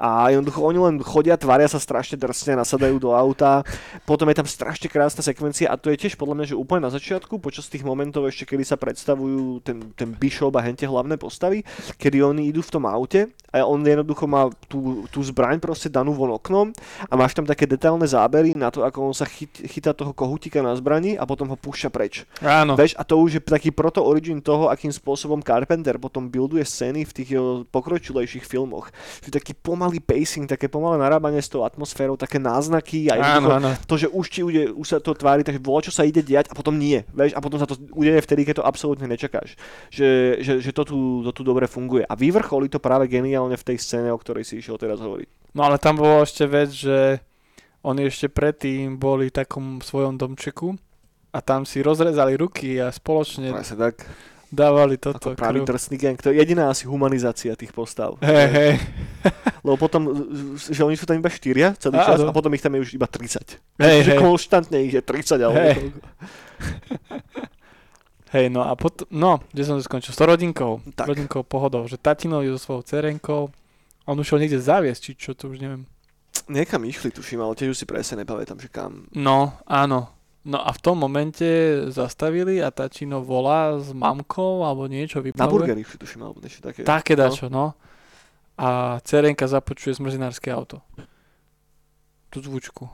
A jednoducho oni len chodia, tvária sa strašne drsne, nasadajú do auta. Potom je tam strašne krásna sekvencia a to je tiež podľa mňa, že úplne na začiatku, počas tých momentov ešte, kedy sa predstavujú ten, ten Bishop a hente hlavné postavy, kedy oni idú v tom aute a on jednoducho má tú, tú zbraň proste danú von oknom a máš tam také detailné zábery na to, ako on sa chyt, chytá toho kohutíka na zbrani a potom ho púšťa preč. Áno. Veš, a to už je taký proto-origin toho, akým spôsobom Carpenter potom builduje scény v tých jeho pokročilejších filmoch. Že taký pomalý pacing, také pomalé narábanie s tou atmosférou, také náznaky a Áno, áno. to, že už, ti ude, už sa to tvári, takže voľa, čo sa ide diať a potom nie, vieš, a potom sa to udeje vtedy, keď to absolútne nečakáš. Že, že, že to, tu, to tu dobre funguje. A vyvrcholí to práve geniálne v tej scéne, o ktorej si išiel teraz hovoriť. No ale tam bolo ešte vec, že oni ešte predtým boli v takom svojom domčeku a tam si rozrezali ruky a spoločne Presne tak. Dávali toto. Ako pravý krv. drsný gang. To je jediná asi humanizácia tých postav. Hej, hej. Lebo potom, že oni sú tam iba štyria celý Áno. čas a potom ich tam je už iba 30. Hej, hej. konštantne ich je 30 alebo Hej. Hej, no a potom, no, kde som to skončil? S rodinkou. Tak. Rodinkou pohodou, že tatino je so svojou cerenkou, on už šiel niekde zaviesť, či čo, to už neviem. Niekam išli, tuším, ale tiež už si presne nepamätám, že kam. No, áno. No a v tom momente zastavili a tatino volá s mamkou alebo niečo Na vyplavuje. burger išli, tuším, alebo niečo také. Také dačo, no. A cerenka započuje zmrzinárske auto. Tú zvučku.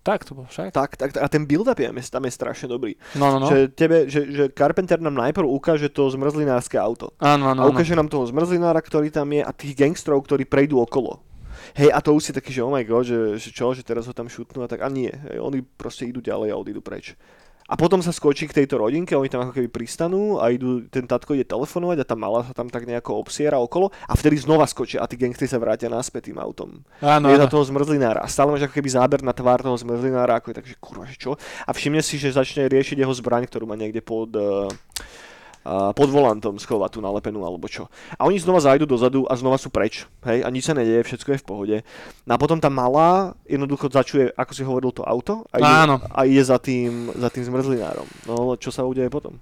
Tak to bol však. Tak, tak, a ten build-up je, tam je strašne dobrý. No, no, no. Že, tebe, že, že Carpenter nám najprv ukáže to zmrzlinárske auto. Áno, áno, A áno. ukáže nám toho zmrzlinára, ktorý tam je a tých gangstrov, ktorí prejdú okolo. Hej, a to už si taký, že oh my god, že, že čo, že teraz ho tam šutnú a tak. A nie, hej, oni proste idú ďalej a odídu preč. A potom sa skočí k tejto rodinke, oni tam ako keby pristanú a idú, ten tatko ide telefonovať a tá mala sa tam tak nejako obsiera okolo a vtedy znova skočia a tí gangstri sa vrátia naspäť tým autom. Áno, je na toho zmrzlinára. A stále máš ako keby záber na tvár toho zmrzlinára, ako je takže kurva, že čo? A všimne si, že začne riešiť jeho zbraň, ktorú má niekde pod, uh, pod volantom schovať tú nalepenú alebo čo. A oni znova zajdu dozadu a znova sú preč, hej, a nič sa nedieje, všetko je v pohode. No a potom tá malá jednoducho začuje, ako si hovoril, to auto a ide, Áno. a ide za tým, za tým zmrzlinárom. No, čo sa udeje potom?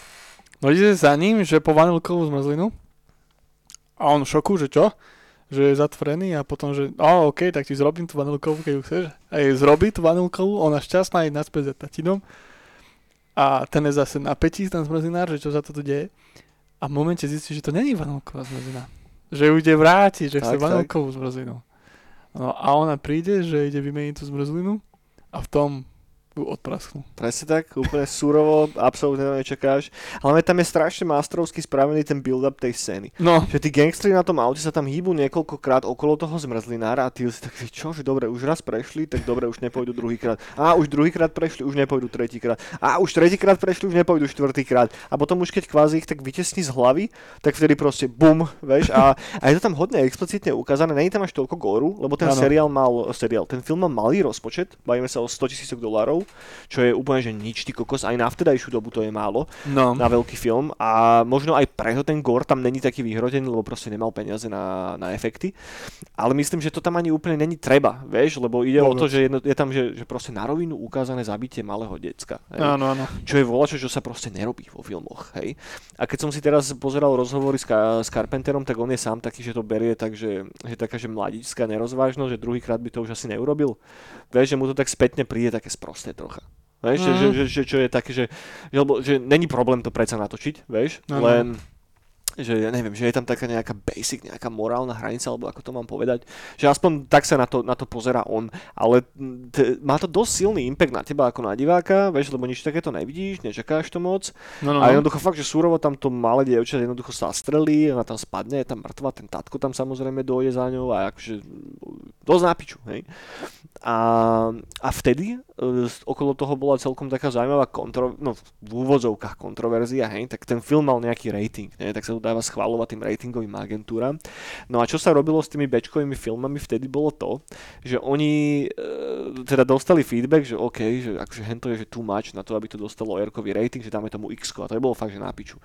No ide za ním, že po vanilkovú zmrzlinu. A on v šoku, že čo? Že je zatvorený a potom, že o, OK, tak ti zrobím tú vanilkovú, keď ju chceš. A jej zrobí tú vanilkovú, ona šťastná je naspäť za tatinom. A ten je zase na pätí, ten zmrzlinár, že čo sa to tu deje. A v momente zistí, že to není vanilková zmrzlina. Že ju ide vrátiť, že chce Tak, tak. vanilkovú zmrzlinu. No a ona príde, že ide vymeniť tú zmrzlinu a v tom odprasknú. Presne tak, úplne surovo, absolútne to nečakáš. Ale tam je strašne mastrovsky spravený ten build-up tej scény. No, Že tí gangstri na tom aute sa tam hýbu niekoľkokrát okolo toho zmrzlinára a ty si tak, čo, že dobre, už raz prešli, tak dobre, už nepôjdu druhýkrát. A už druhýkrát prešli, už nepôjdu tretíkrát. A už tretíkrát prešli, už nepôjdu štvrtýkrát. A potom už keď kvázi ich tak vytesní z hlavy, tak vtedy proste bum, vieš. A, a je to tam hodne explicitne ukázané, není tam až toľko góru, lebo ten Áno. seriál mal, seriál, ten film mal malý rozpočet, bavíme sa o 100 tisícok dolárov, čo je úplne, že nič, ty kokos, aj na vtedajšiu dobu to je málo no. na veľký film a možno aj preto ten gore tam není taký vyhrotený, lebo proste nemal peniaze na, na efekty. Ale myslím, že to tam ani úplne není treba, vieš, lebo ide o to, Vôbec. že jedno, je tam, že, že proste na rovinu ukázané zabitie malého decka. Hej. Áno, áno. Čo je volačo, čo sa proste nerobí vo filmoch. Hej. A keď som si teraz pozeral rozhovory s, Ka- s Carpenterom, tak on je sám taký, že to berie tak, že, že taká, že mladická nerozvážnosť, že druhýkrát by to už asi neurobil. Vieš, že mu to tak spätne príde také sprosté trocha. Vieš, že, Mhm. že, že, že, čo je také, že, že, lebo, že není problém to predsa natočiť, vieš, Áno. len že ja neviem, že je tam taká nejaká basic, nejaká morálna hranica, alebo ako to mám povedať, že aspoň tak sa na to, na to pozera on, ale mm, t- má to dosť silný impact na teba ako na diváka, vieš, lebo nič takéto nevidíš, nečakáš to moc No, no, a no. jednoducho fakt, že súrovo tam to malé dievča jednoducho sa strelí, ona tam spadne, je tam mŕtva, ten tatko tam samozrejme dojde za ňou a akože dosť nápiču, hej. A, a vtedy okolo toho bola celkom taká zaujímavá kontro, no, v úvodzovkách kontroverzia, hej, tak ten film mal nejaký rating, ne, tak sa to dáva schváľovať tým ratingovým agentúram. No a čo sa robilo s tými bečkovými filmami vtedy bolo to, že oni e, teda dostali feedback, že OK, že akože hento je že too much na to, aby to dostalo R-kový rating, že dáme tomu X a to je bolo fakt, že na piču.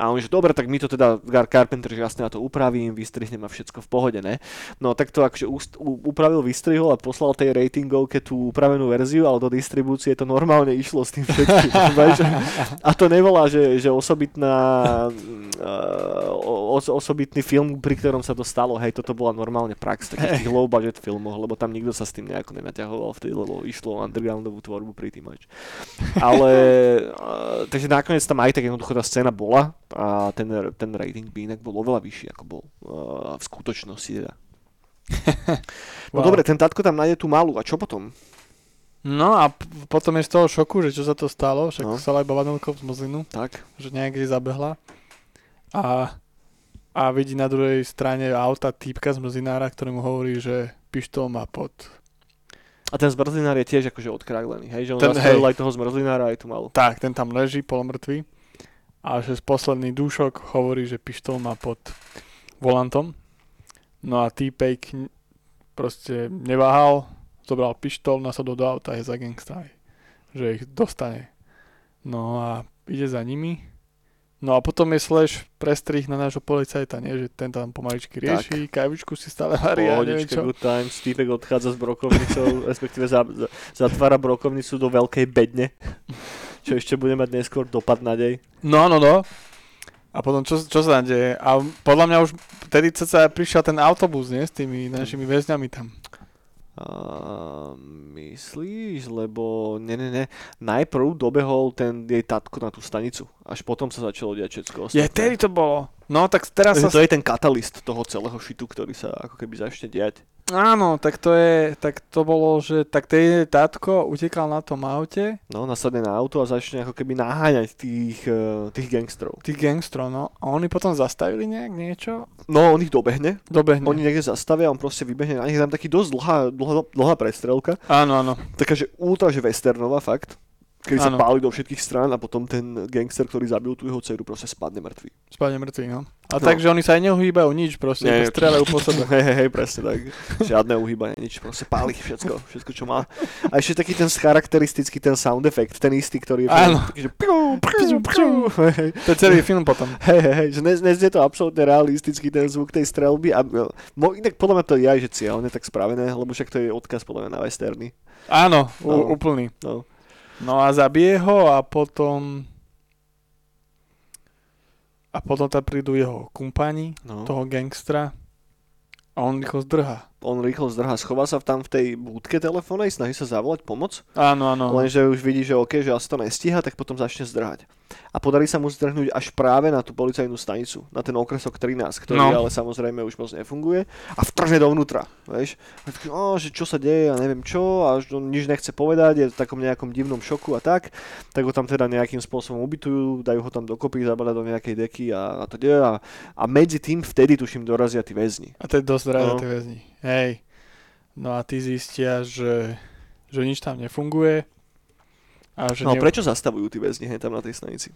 A oni, že dobre, tak my to teda, Gar Carpenter, že jasne na to upravím, vystrihnem a všetko v pohode, ne? No tak to akože upravil, vystrihol a poslal tej ratingovke tú upravenú verziu, ale do distribúcie to normálne išlo s tým všetkým. a to nevolá, že, že osobitná, uh, o, o- osobitný film, pri ktorom sa to stalo, hej, toto bola normálne prax takých tých low budget filmoch, lebo tam nikto sa s tým nejako nenaťahoval vtedy, lebo išlo undergroundovú tvorbu pretty much. Ale, uh, takže nakoniec tam aj tak jednoducho tá scéna bola a ten, ten rating by inak bol oveľa vyšší, ako bol uh, v skutočnosti teda. No Wow. dobre, ten tatko tam nájde tú malú a čo potom? No a p- potom je z toho šoku, že čo sa to stalo, však No. stala iba vanilkou zmrzlinu, Tak, že niekde zabehla a, a vidí na druhej strane auta týpka z mrzinára, ktorý mu hovorí, že pištol má pod... a ten zmrzlinár je tiež akože odkráglený, hej, že on Ten- hej. aj toho zmrzlinára aj tú malú. Tak, ten tam leží polomrtvý a že z posledný dúšok hovorí, že pištol má pod volantom. No a týpek proste neváhal, zobral pištol, nasadol do auta a je za gangstami. Že ich dostane. No a ide za nimi. No a potom je slash prestrih na nášho policajta, nie? Že ten tam pomaličky rieši, kajvičku si stále varí a neviem čo. good times, týpek odchádza s brokovnicou, respektíve za, za, zatvára brokovnicu do veľkej bedne, čo ešte bude mať neskôr dopad na dej. No, no, no. A potom čo, čo sa tam deje? A podľa mňa už vtedy sa prišiel ten autobus, nie? S tými našimi väzňami tam. A, myslíš, lebo ne, ne, ne, najprv dobehol ten jej tatko na tú stanicu, až potom sa začalo diať všetko Je, ostatné. vtedy to bolo. No, tak teraz sa... Takže to je ten katalist toho celého šitu, ktorý sa ako keby začne diať. Áno, tak to je, tak to bolo, že tak ten tátko utekal na tom aute, No, nasadne na auto a začne ako keby naháňať tých, eh, tých gangstrov. tých gangstrov, no. A oni potom zastavili nejak niečo? No, on ich dobehne, Dobehne. oni niekde zastavia, on proste vybehne na nich, tam taký dosť dlhá, dlhá, dlhá prestrelka, Áno, áno. taká, že ultra, že westernová fakt. Kedy sa Áno. páli do všetkých strán a potom ten gangster, ktorý zabil tú jeho dceru, proste spadne mŕtvy. Spadne mŕtvy, no. A No. takže oni sa aj neuhýbajú nič, proste, Nie, iba strieľajú po sebe. Hej, hej, hej, presne tak. Žiadne uhýbanie, nič, proste páli všetko, všetko, čo má. A ešte taký ten charakteristický ten sound effect, ten istý, ktorý je Áno. taký, že piu, piu, piu, hej, To je celý film potom. hej, hej, hej, že dnes, dnes je to absolútne realistický ten zvuk tej strelby a e, mo, inak podľa mňa to je aj že cieľne tak spravené, lebo však to je odkaz podľa mňa na westerny. Áno, No. úplný. No. No a zabije ho a potom... A potom tam prídu jeho kumpani, No. toho gangstra. A on rýchlo zdrha. On rýchlo zdrhá, schová sa tam v tej búdke telefónnej, snaží sa zavolať pomoc. Áno, áno. Lenže už vidí, že OK, že asi to nestíha, tak potom začne zdrhať. A podarí sa mu zdrhnúť až práve na tú policajnú stanicu, na ten okresok 13, ktorý No. ale samozrejme už moc nefunguje a vtrhne dovnútra, vieš. A taký, "Ó, že čo sa deje a neviem čo a on nič nechce povedať, je v takom nejakom divnom šoku a tak, tak ho tam teda nejakým spôsobom ubytujú, dajú ho tam dokopy, zabadajú do nejakej deky a, a to deje a, a medzi tým vtedy tuším dorazia tí väzni. A to je dosť rád No. tie väzni. Hej. No a ty zistia, že, že nič tam nefunguje. A že No ne... prečo zastavujú tí väzni hej, tam na tej stanici?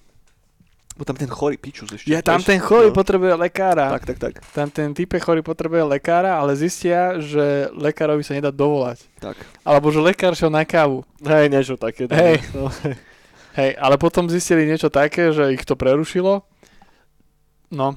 Bo tam ten chorý pičus ešte. Je tam ten chorý No. potrebuje lekára. Tak, tak, tak. Tam ten type chorý potrebuje lekára, ale zistia, že lekárovi sa nedá dovolať. tak. Alebo že lekár šiel na kávu. Hej, niečo také. Hej. No, Hej, ale potom zistili niečo také, že ich to prerušilo. No,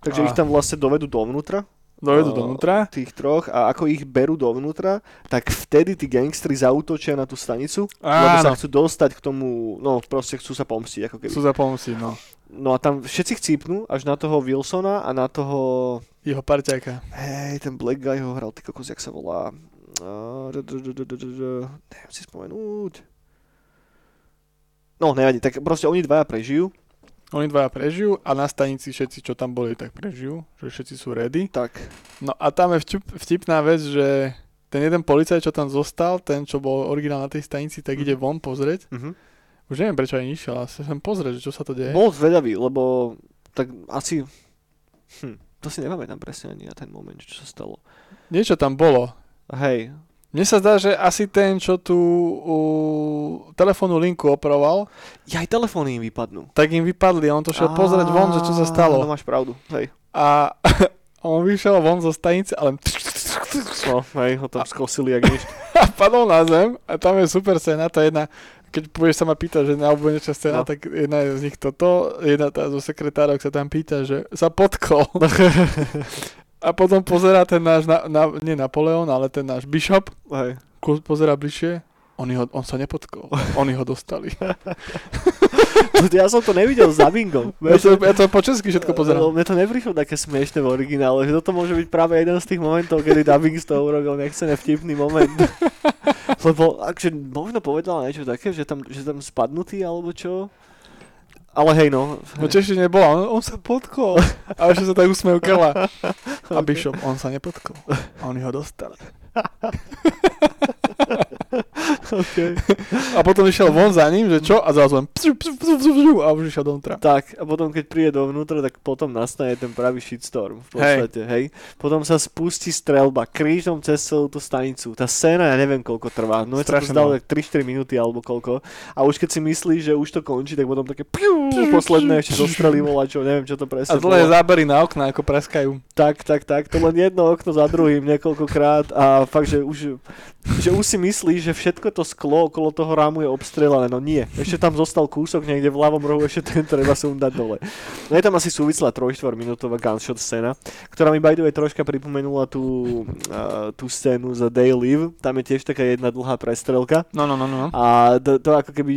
takže A- ich tam vlastne dovedú dovnútra. A- dovnútra. Tých troch a ako ich berú dovnútra, tak vtedy tí gangstri zautočia na tú stanicu, lebo sa Áno, chcú dostať k tomu, no proste chcú sa pomstiť ako keby. sú za pomoci, no. No a tam všetci chcípnú až na toho Wilsona a na toho, Jeho parťáka. hej, ten Black Guy ho hral, ty kokos, jak sa volá. Neviem si spomenúť. No, nevadí, tak proste oni dvaja prežijú, Oni dvaja prežijú a na stanici všetci, čo tam boli, tak prežijú. Že všetci sú ready. tak, No a tam je vtip, vtipná vec, že ten jeden policajt, čo tam zostal, ten, čo bol originál na tej stanici, tak Mhm. ide von pozrieť. uh-huh. Už neviem, prečo aj išiel, ale sa sem pozrieť, že čo sa to deje. Bol zvedavý, lebo tak asi... Hm, to si nepamätám presne ani na ten moment, čo sa stalo. Niečo tam bolo. Hej, Mne sa zdá, že asi ten, čo tú u, telefónnu linku opravoval, ja aj telefóny im vypadnú. tak im vypadli a on to šiel pozrieť von, že čo sa stalo. No máš pravdu, hej. A on vyšiel von zo stanice, ale No, hej, ho tam skosili jak nič. a padol na zem a tam je super scéna, tá jedna, keď budeš sa ma pýtať, že na obvodnečná scéna, No. tak jedna z nich toto, jedna tá zo sekretárok sa tam pýta, že sa potkol. A potom pozerá ten náš, na, na, nie Napoleon, ale ten náš Bishop, Hej. pozerá bližšie, on, ho, on sa nepotkol, oni ho dostali. Ja som to nevidel za bingom. Ja to, ja to po česky všetko pozerám. Mne to neprišlo také smiešne v originále, že toto môže byť práve jeden z tých momentov, kedy dubbing z toho urobil nechcené vtipný moment. Lebo akže možno povedala niečo také, že tam, že tam spadnutý alebo čo. Ale hej no. No češi nebola, on, on sa potkol. A ešte sa tak usmejú kela. A Bishop, on sa nepotkol. A oni ho dostali. okay. A potom išiel von za ním, že čo? A zrazu len psu, psu, psu, psu, psu, a už išiel dovnútra. Tak, a potom keď príde dovnútra, tak potom nastane ten pravý shitstorm v podstate, hej. Potom sa spustí strelba krížom cez celú tú stanicu. Tá scéna, ja neviem koľko trvá, no sa to zdalo tak 3-4 minúty alebo koľko. A už keď si myslíš, že už to končí, tak potom také piu, posledné ešte zostrelí volačov, neviem čo to A presne dlhé bolo. zábery na okna, ako praskajú. Tak, tak, tak, to len jedno okno za druhým niekoľkokrát a fakt, že už, že už si myslíš, že všetko to sklo okolo toho rámu je obstrelané, no nie. Ešte tam zostal kúsok niekde v ľavom rohu, ešte ten treba sundať dole. No je tam asi súvislá 3-4 minútová gunshot scéna, ktorá mi by the way troška pripomenula tú, uh, tú scénu za Day Live, tam je tiež taká jedna dlhá prestrelka. No, no, no, no. A to, to ako keby,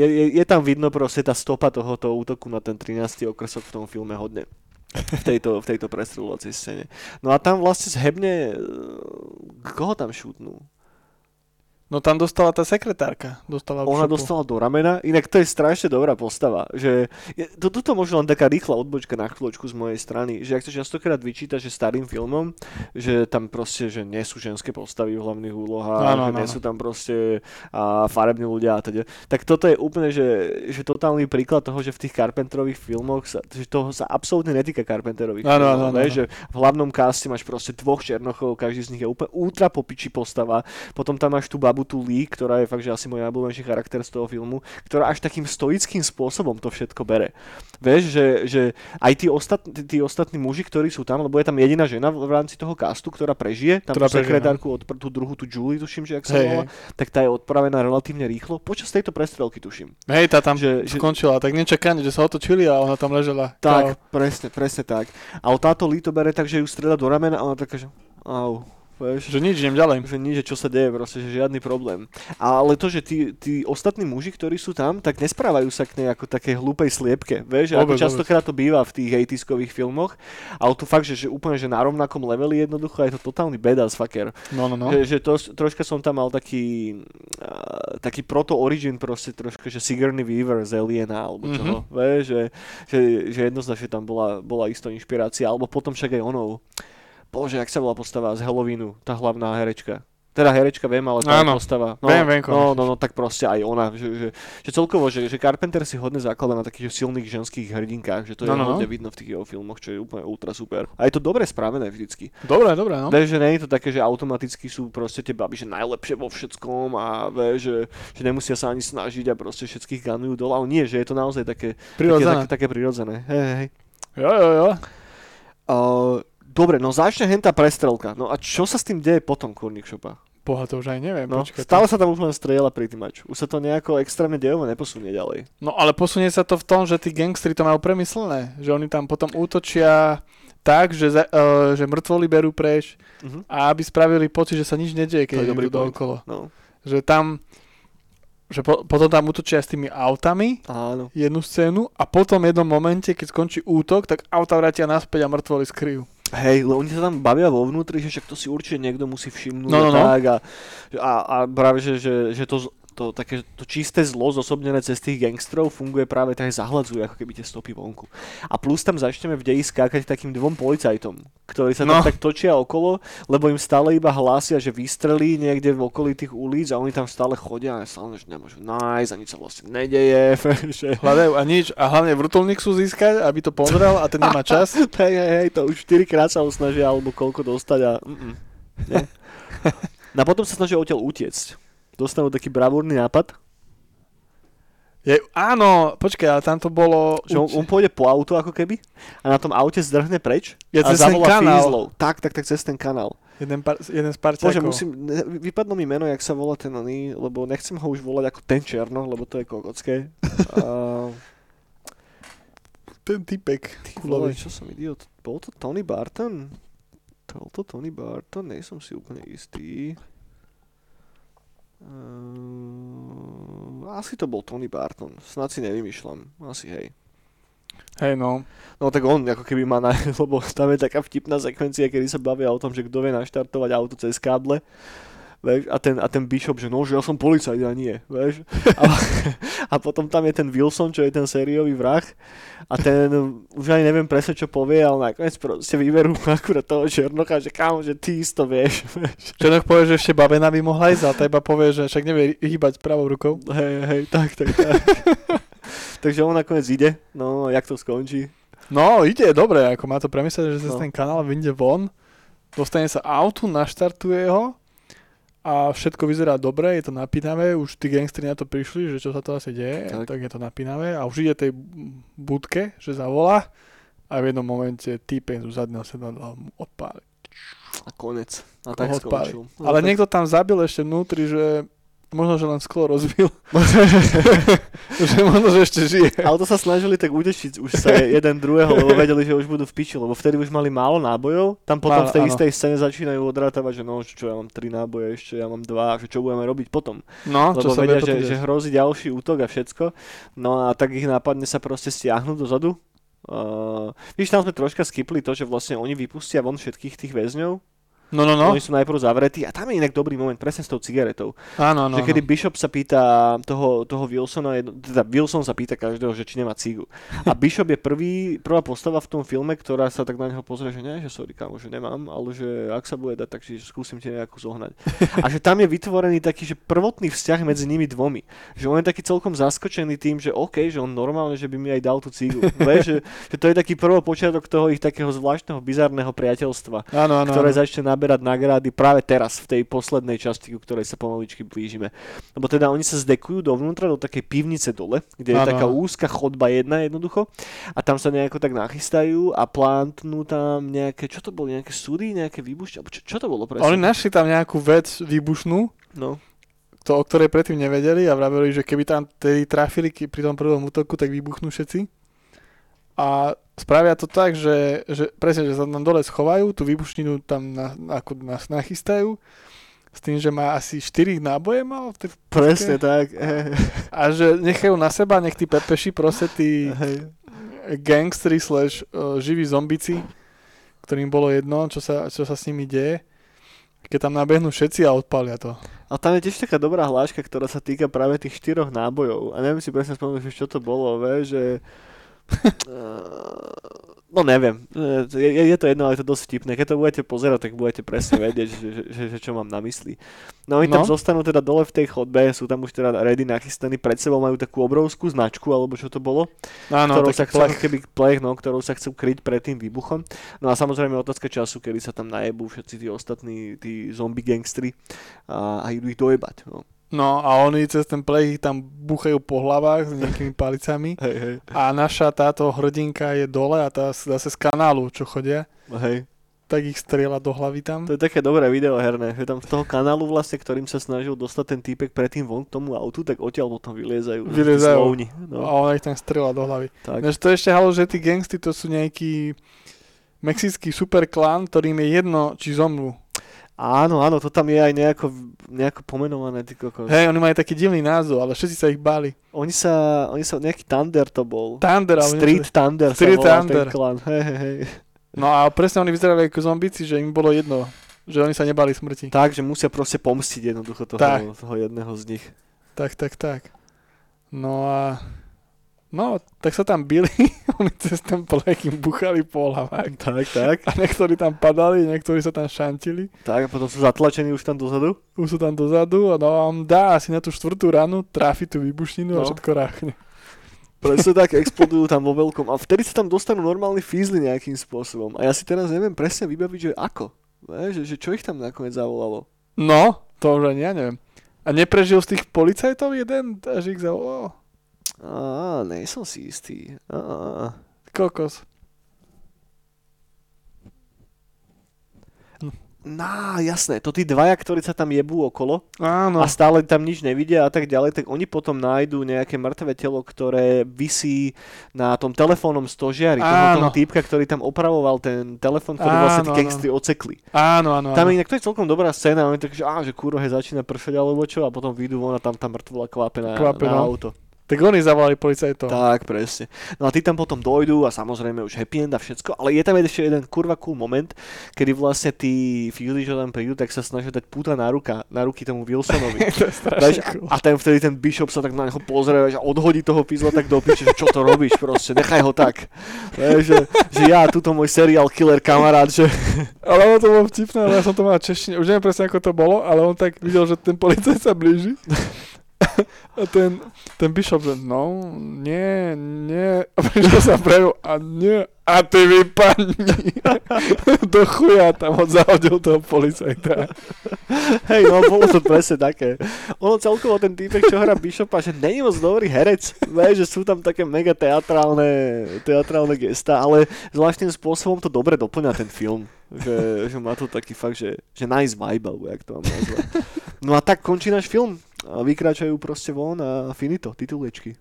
je, je, je tam vidno proste tá stopa tohoto útoku na ten 13. okresok v tom filme hodne. V tejto, v tejto prestreľovacej scéne. No a tam vlastne zhebne, e, koho tam šutnú? No tam dostala tá sekretárka. Dostala Ona šupu. dostala do ramena, inak to je strašne dobrá postava. Že je, to, toto možno len taká rýchla odbočka na chvíľočku z mojej strany, že ak to častokrát vyčíta, že starým filmom, že tam proste, že nie sú ženské postavy v hlavných úlohách, Áno, že áno, nie áno. sú tam proste a, farební ľudia a teda. Tak toto je úplne, že, že totálny príklad toho, že v tých Carpenterových filmoch, sa, že toho sa absolútne netýka Carpenterových Áno, filmov, áno, áno, vieš, že v hlavnom caste máš proste dvoch černochov, každý z nich je úplne ultra popiči postava, potom tam máš tú babu Tabutu Lee, ktorá je fakt, že asi môj najobľúbenejší charakter z toho filmu, ktorá až takým stoickým spôsobom to všetko bere. Vieš, že, že aj tí, ostatní, tí ostatní muži, ktorí sú tam, lebo je tam jediná žena v rámci toho castu, ktorá prežije, tam Ktorá tú sekretárku, od, tú druhú, tú Julie, tuším, že ak sa Hej, volá, tak tá je odpravená relatívne rýchlo, počas tejto prestrelky tuším. Hej, tá tam Že- že- skončila, tak nečakane, že sa otočili a ona tam ležela. Tak, Čau. presne, presne tak. Ale táto Lee to bere tak, že ju streda do ramena a ona taká, že au, vieš, Že nič, idem ďalej. že nič, čo sa deje, proste, že žiadny problém. Ale to, že tí, tí ostatní muži, ktorí sú tam, tak nesprávajú sa k nej ako také hlúpej sliepke. Vieš, že ako častokrát to býva v tých 80 filmoch, ale tu fakt, že, že úplne že na rovnakom leveli jednoducho je to totálny badass fucker. No, no, no. Že, že to, troška som tam mal taký, uh, taký proto-origin proste troška, že Sigourney Weaver z Aliena, alebo Mhm. čoho, mm-hmm. vieš, že, že, že jednoznačne tam bola, bola istá inšpirácia, alebo potom však aj onou, bože, jak sa bola postava z Halloweenu, tá hlavná herečka. Teda herečka viem, ale tá Áno. postava. No, Viem, viem, no, no, no, tak proste aj ona. Že, že, že celkovo, že, že Carpenter si hodne zaklada na takých silných ženských hrdinkách, že to je No, no, no. hodne vidno v tých jeho filmoch, čo je úplne ultra super. A je to dobre spravené vždycky. Dobre, dobre, no. Vieš, že nie je to také, že automaticky sú proste tie baby, že najlepšie vo všetkom a vieš, že, že nemusia sa ani snažiť a proste všetkých ganujú dole, ale nie, že je to naozaj také, také, Prirodzené. také, také prirodzené. Hej, hej, hej. Jo, jo, jo. Uh, dobre, no začne hen tá prestrelka. No a čo sa s tým deje potom, Kurník Šopa? Boha, to už aj neviem. No, počkaj, stále to... sa tam už len strieľa pri tým mač. Už sa to nejako extrémne dejovo neposunie ďalej. no ale posunie sa to v tom, že tí gangstri to majú premyslené. Že oni tam potom útočia tak, že, za, uh, že mŕtvoli berú preč Uh-huh. a aby spravili pocit, že sa nič nedieje, keď idú point. okolo. No, Že tam že po, potom tam útočia s tými autami áno. jednu scénu a potom v jednom momente, keď skončí útok, tak auta vrátia naspäť a mŕtvoli skryjú. Hej, oni sa tam bavia vo vnútri, že však to si určite niekto musí všimnúť No, no, a no. tak a, a, a práve, že, že, že to, to, také, to čisté zlo zosobnené cez tých gangstrov funguje práve tak, že zahľadzuje ako keby tie stopy vonku. A plus tam začneme v deji skákať takým dvom policajtom, ktorí sa tam No. tak točia okolo, lebo im stále iba hlásia, že vystrelí niekde v okolí tých ulic a oni tam stále chodia a stále že nemôžu nájsť a nič sa vlastne nedeje. že... Hľadajú a nič a hlavne vrtulník sú získať, aby to pozrel a ten nemá čas. Hej, hej, hej, to už 4 krát sa snažia, alebo koľko dostať a... Mm-mm, nie. No potom sa snažia odtiaľ utiecť. Dostanú taký bravúrny nápad, Je, áno, počkaj, ale tam to bolo... že on, on pôjde po auto ako keby a na tom aute zdrhne preč Je a zavolá kanál. fízlov. Tak, tak, tak, cez ten kanál. Jeden, par, jeden z Bože, parťákov. musím, ne- vypadlo mi meno, jak sa volá ten oný, lebo nechcem ho už volať ako ten Černo, lebo to je kokocké. Uh, Ten typek. vole, Kulový. čo som idiot, bol to Tony Barton? Bol to Tony Barton? Nie som si úplne istý. Uh, asi to bol Tony Barton, snad si nevymýšľam, asi hej. Hej, no. No tak on ako keby má, na, lebo tam je taká vtipná sekvencia, kedy sa bavia o tom, že kto vie naštartovať auto cez káble. Vieš, a, ten, a ten Bishop, že no, že ja som policajt a nie, vieš. A, a potom tam je ten Wilson, čo je ten sériový vrah a ten, už ani neviem presne, čo povie, ale nakoniec proste vyberú akurát toho Černocha, že kámo, že ty isto vieš, vieš. Černok povie, že ešte babena by mohla ísť, ale tá iba povie, že však nevie hýbať pravou rukou. Hej, hej, tak, tak, tak. Takže on nakoniec ide, no, jak to skončí. No, ide, dobre, ako má to premyslené, že No. ten kanál vyjde von, dostane sa autu, naštartuje ho a všetko vyzerá dobre, je to napínavé, už tí gangstri na to prišli, že čo sa to asi deje, Tak. tak. tak je to napínavé a už ide tej budke, že zavolá a v jednom momente týpek zo zadného sedadla mu odpáli. A konec. A tak Ho odpáli. skončil. Ale tak- niekto tam zabil ešte vnútri, že možno, že len sklo rozbil, že možno, že ešte žije. Ale to sa snažili tak utešiť už sa jeden druhého, lebo vedeli, že už budú v piči, lebo vtedy už mali málo nábojov. Tam potom Málo, v tej áno. istej scéne začínajú odrátavať, že no, čo ja mám tri náboje ešte, ja mám dva, že čo budeme robiť potom. No, Lebo čo vedia, že, že hrozí ďalší útok a všetko. No a tak ich nápadne sa proste stiahnuť dozadu. Uh, víš, tam sme troška skipli to, že vlastne oni vypustia von všetkých tých väzňov. No, no, no. Oni sú najprv zavretí a tam je inak dobrý moment, presne s tou cigaretou. Áno, no, že kedy Bishop sa pýta toho, toho Wilsona, teda Wilson sa pýta každého, že či nemá cigu. A Bishop je prvý, prvá postava v tom filme, ktorá sa tak na neho pozrie, že nie, že sorry kámo, že nemám, ale že ak sa bude dať, tak si skúsim ti nejakú zohnať. A že tam je vytvorený taký, že prvotný vzťah medzi nimi dvomi. Že on je taký celkom zaskočený tým, že OK, že on normálne, že by mi aj dal tú cigu. Vieš, že, že, to je taký prvopočiatok toho ich takého zvláštneho, bizarného priateľstva Áno, áno, ktoré áno. začne nabíjať naberať nagrády práve teraz, v tej poslednej časti, ku ktorej sa pomaličky blížime. Lebo teda oni sa zdekujú dovnútra do takej pivnice dole, kde je Áno. taká úzka chodba jedna jednoducho a tam sa nejako tak nachystajú a plantnú tam nejaké, čo to bolo, nejaké súdy, nejaké alebo čo, čo to bolo presne? Oni našli tam nejakú vec výbušnú, No, to, o ktorej predtým nevedeli a vraveli, že keby tam tedy trafili pri tom prvom útoku, tak vybuchnú všetci. A spravia to tak, že, že presne, že sa tam dole schovajú, tú výbušninu tam na, ako nás nachystajú, s tým, že má asi 4 náboje mal, v tej- presne tak. a že nechajú na seba, nech tí pepeši, proste tí Hej. gangstri slash živí zombici, ktorým bolo jedno, čo sa, čo sa s nimi deje, keď tam nabehnú všetci a odpalia to. A tam je tiež taká dobrá hláška, ktorá sa týka práve tých štyroch nábojov. A neviem si presne spomenúť, čo to bolo, ve, že... No neviem, je, je, to jedno, ale je to dosť vtipné. Keď to budete pozerať, tak budete presne vedieť, že, že, že, že čo mám na mysli. No oni tam No. zostanú teda dole v tej chodbe, sú tam už teda ready nachystaní, pred sebou majú takú obrovskú značku, alebo čo to bolo, Áno, ktorou sa chcú, plech. keby plech, no, ktorou sa chcú kryť pred tým výbuchom. No a samozrejme otázka času, kedy sa tam najebú všetci tí ostatní, tí zombie gangstri a, a idú ich dojebať. No. No a oni cez ten plech ich tam buchajú po hlavách s nejakými palicami Hej, hej, a naša táto hrdinka je dole a tá zase z kanálu, čo chodia, hej. tak ich strieľa do hlavy tam. To je také dobré video herné, že tam z toho kanálu vlastne, ktorým sa snažil dostať ten týpek predtým von k tomu autu, tak odtiaľ potom vyliezajú. Vyliezajú. slovni, No. A ona ich tam strieľa do hlavy. tak. Než to ešte halo, že tí gangsty to sú nejaký mexický super klan, ktorým je jedno, či zomrú. Áno, áno, to tam je aj nejako, nejako pomenované, ty kokos. Hej, oni majú taký divný názov, ale všetci sa ich báli. Oni sa, oni sa, nejaký Thunder to bol. Thunder, ale Street Thunder Street sa volá Thunder. ten klan. Hej, hej. No a presne oni vyzerali ako zombici, že im bolo jedno, že oni sa nebali smrti. Tak, že musia proste pomstiť jednoducho toho, Tak. toho jedného z nich. Tak, tak, tak. No a... No, tak sa tam bili, oni cez ten plech im buchali po hlavách. Tak, tak. A niektorí tam padali, niektorí sa tam šantili. Tak, a potom sú zatlačení už tam dozadu. Už sú tam dozadu a no a on dá asi na tú štvrtú ranu, tráfi tú výbušninu a No. všetko ráchne. Presne tak, explodujú tam vo veľkom. A vtedy sa tam dostanú normálni fízly nejakým spôsobom. A ja si teraz neviem presne vybaviť, že ako. Že, že čo ich tam nakoniec zavolalo. No, to už ani ja neviem. A neprežil z tých policajtov jeden, až ich zavolal? Á, nej som si istý. Á. Kokos. Ná, jasné, to tí dvaja, ktorí sa tam jebú okolo Áno. a stále tam nič nevidia a tak ďalej, tak oni potom nájdú nejaké mŕtve telo, ktoré visí na tom telefónnom stožiari, toho, týpka, ktorý tam opravoval ten telefón, ktorý vlastne tí Áno, áno. gangstri ocekli. Áno, áno, Tam áno. je inak to je celkom dobrá scéna, oni tak, že, á, že kurva, hej, začína pršať alebo čo a potom vyjdú von a tam tá mŕtvola klápe na, Klápe, na no. auto. Tak oni zavolali policajtov. Tak, presne. No a tí tam potom dojdú a samozrejme už happy end a všetko, ale je tam ešte jeden kurva cool moment, kedy vlastne tí fízli, čo tam prídu, tak sa snažia dať puta na, ruka, na ruky tomu Wilsonovi. to je cool. a ten vtedy ten Bishop sa tak na neho pozrie a odhodí toho fízla tak do piče, že čo to robíš proste, nechaj ho tak. Vieš, že, že ja, tuto môj serial killer kamarát, že Ale to bolo vtipné, ale ja som to mal češtine. Už neviem presne, ako to bolo, ale on tak videl, že ten policajt sa blíži. A ten, ten bishop, že no, nie, nie. A prišiel sa prejú a nie. A ty vypadni. Do chuja tam ho zahodil toho policajta. hej, no bolo to presne také. Ono celkovo ten týpek, čo hrá Bishopa, že není moc dobrý herec, vieš, že sú tam také mega teatrálne, teatrálne gesta, ale zvláštnym spôsobom to dobre doplňa ten film. Že, že má to taký fakt, že, že nice vibe, alebo jak to mám nazvať. No a tak končí náš film. A vykračajú proste von a finito, tituličky.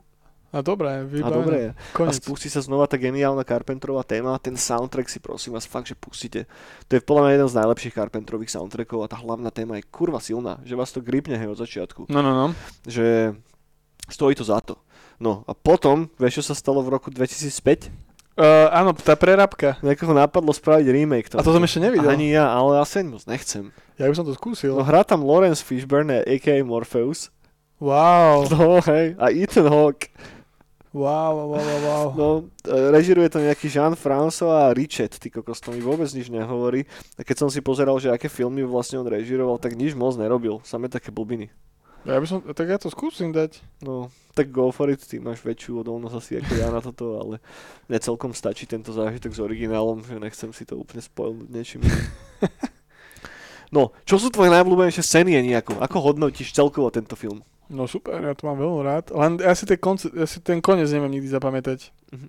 A dobré, A vybavené. dobre je. A spustí sa znova tá geniálna Carpenterová téma. Ten soundtrack si prosím vás fakt, že pustíte. To je podľa mňa jeden z najlepších Carpenterových soundtrackov a tá hlavná téma je kurva silná, že vás to gripne hej od začiatku. No, no, no. Že stojí to za to. No a potom, vieš čo sa stalo v roku 2005? Uh, áno, tá prerábka. Niekoho napadlo spraviť remake. A to som ešte nevidel. Ani ja, ale asi ani moc nechcem. Ja by som to skúsil. No hrá tam Lawrence Fishburne, a.k.a. Morpheus. Wow. No hej, a Ethan Hawke. Wow, wow, wow, wow. No, e, režiruje to nejaký Jean-François Richet, ty kokos, to mi vôbec nič nehovorí. A keď som si pozeral, že aké filmy vlastne on režiroval, tak nič moc nerobil, samé také blbiny. Ja by som, tak ja to skúsim dať. No, tak go for it, ty máš väčšiu odolnosť asi ako ja na toto, ale necelkom stačí tento zážitok s originálom, že nechcem si to úplne spoilnúť niečím. No, čo sú tvoje najobľúbenejšie scény, nejako? Ako hodnotíš celkovo tento film? No super, ja to mám veľmi rád. Len ja si, ten konce- ja si ten koniec neviem nikdy zapamätať. Mhm.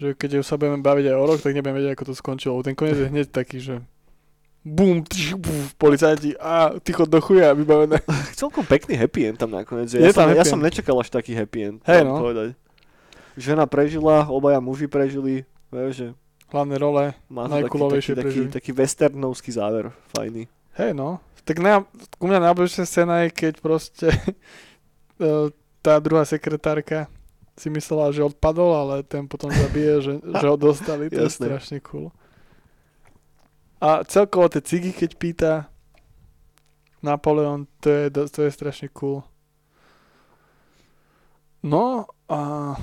Že keď sa budeme baviť aj o rok, tak nebudem vedieť, ako to skončilo. Ten koniec je hneď taký, že bum, tš, buf, policajti a ty chod do chuja vybavené. Celkom pekný happy end tam nakoniec. Je Ja, som, tam ja som nečakal až taký happy end. Mám no. Povedať. Žena prežila, obaja muži prežili. Vieš, že Hlavné role. to taký, taký, Najkulovejšie taký, taký westernovský záver. Fajný. Hej no. Tak na, ku mňa najbližšia scéna je, keď proste e, tá druhá sekretárka si myslela, že odpadol, ale ten potom zabije, že, že ho dostali. To je strašne cool. A celkovo tie cigy, keď pýta Napoleon, to je, to je strašne cool. No a...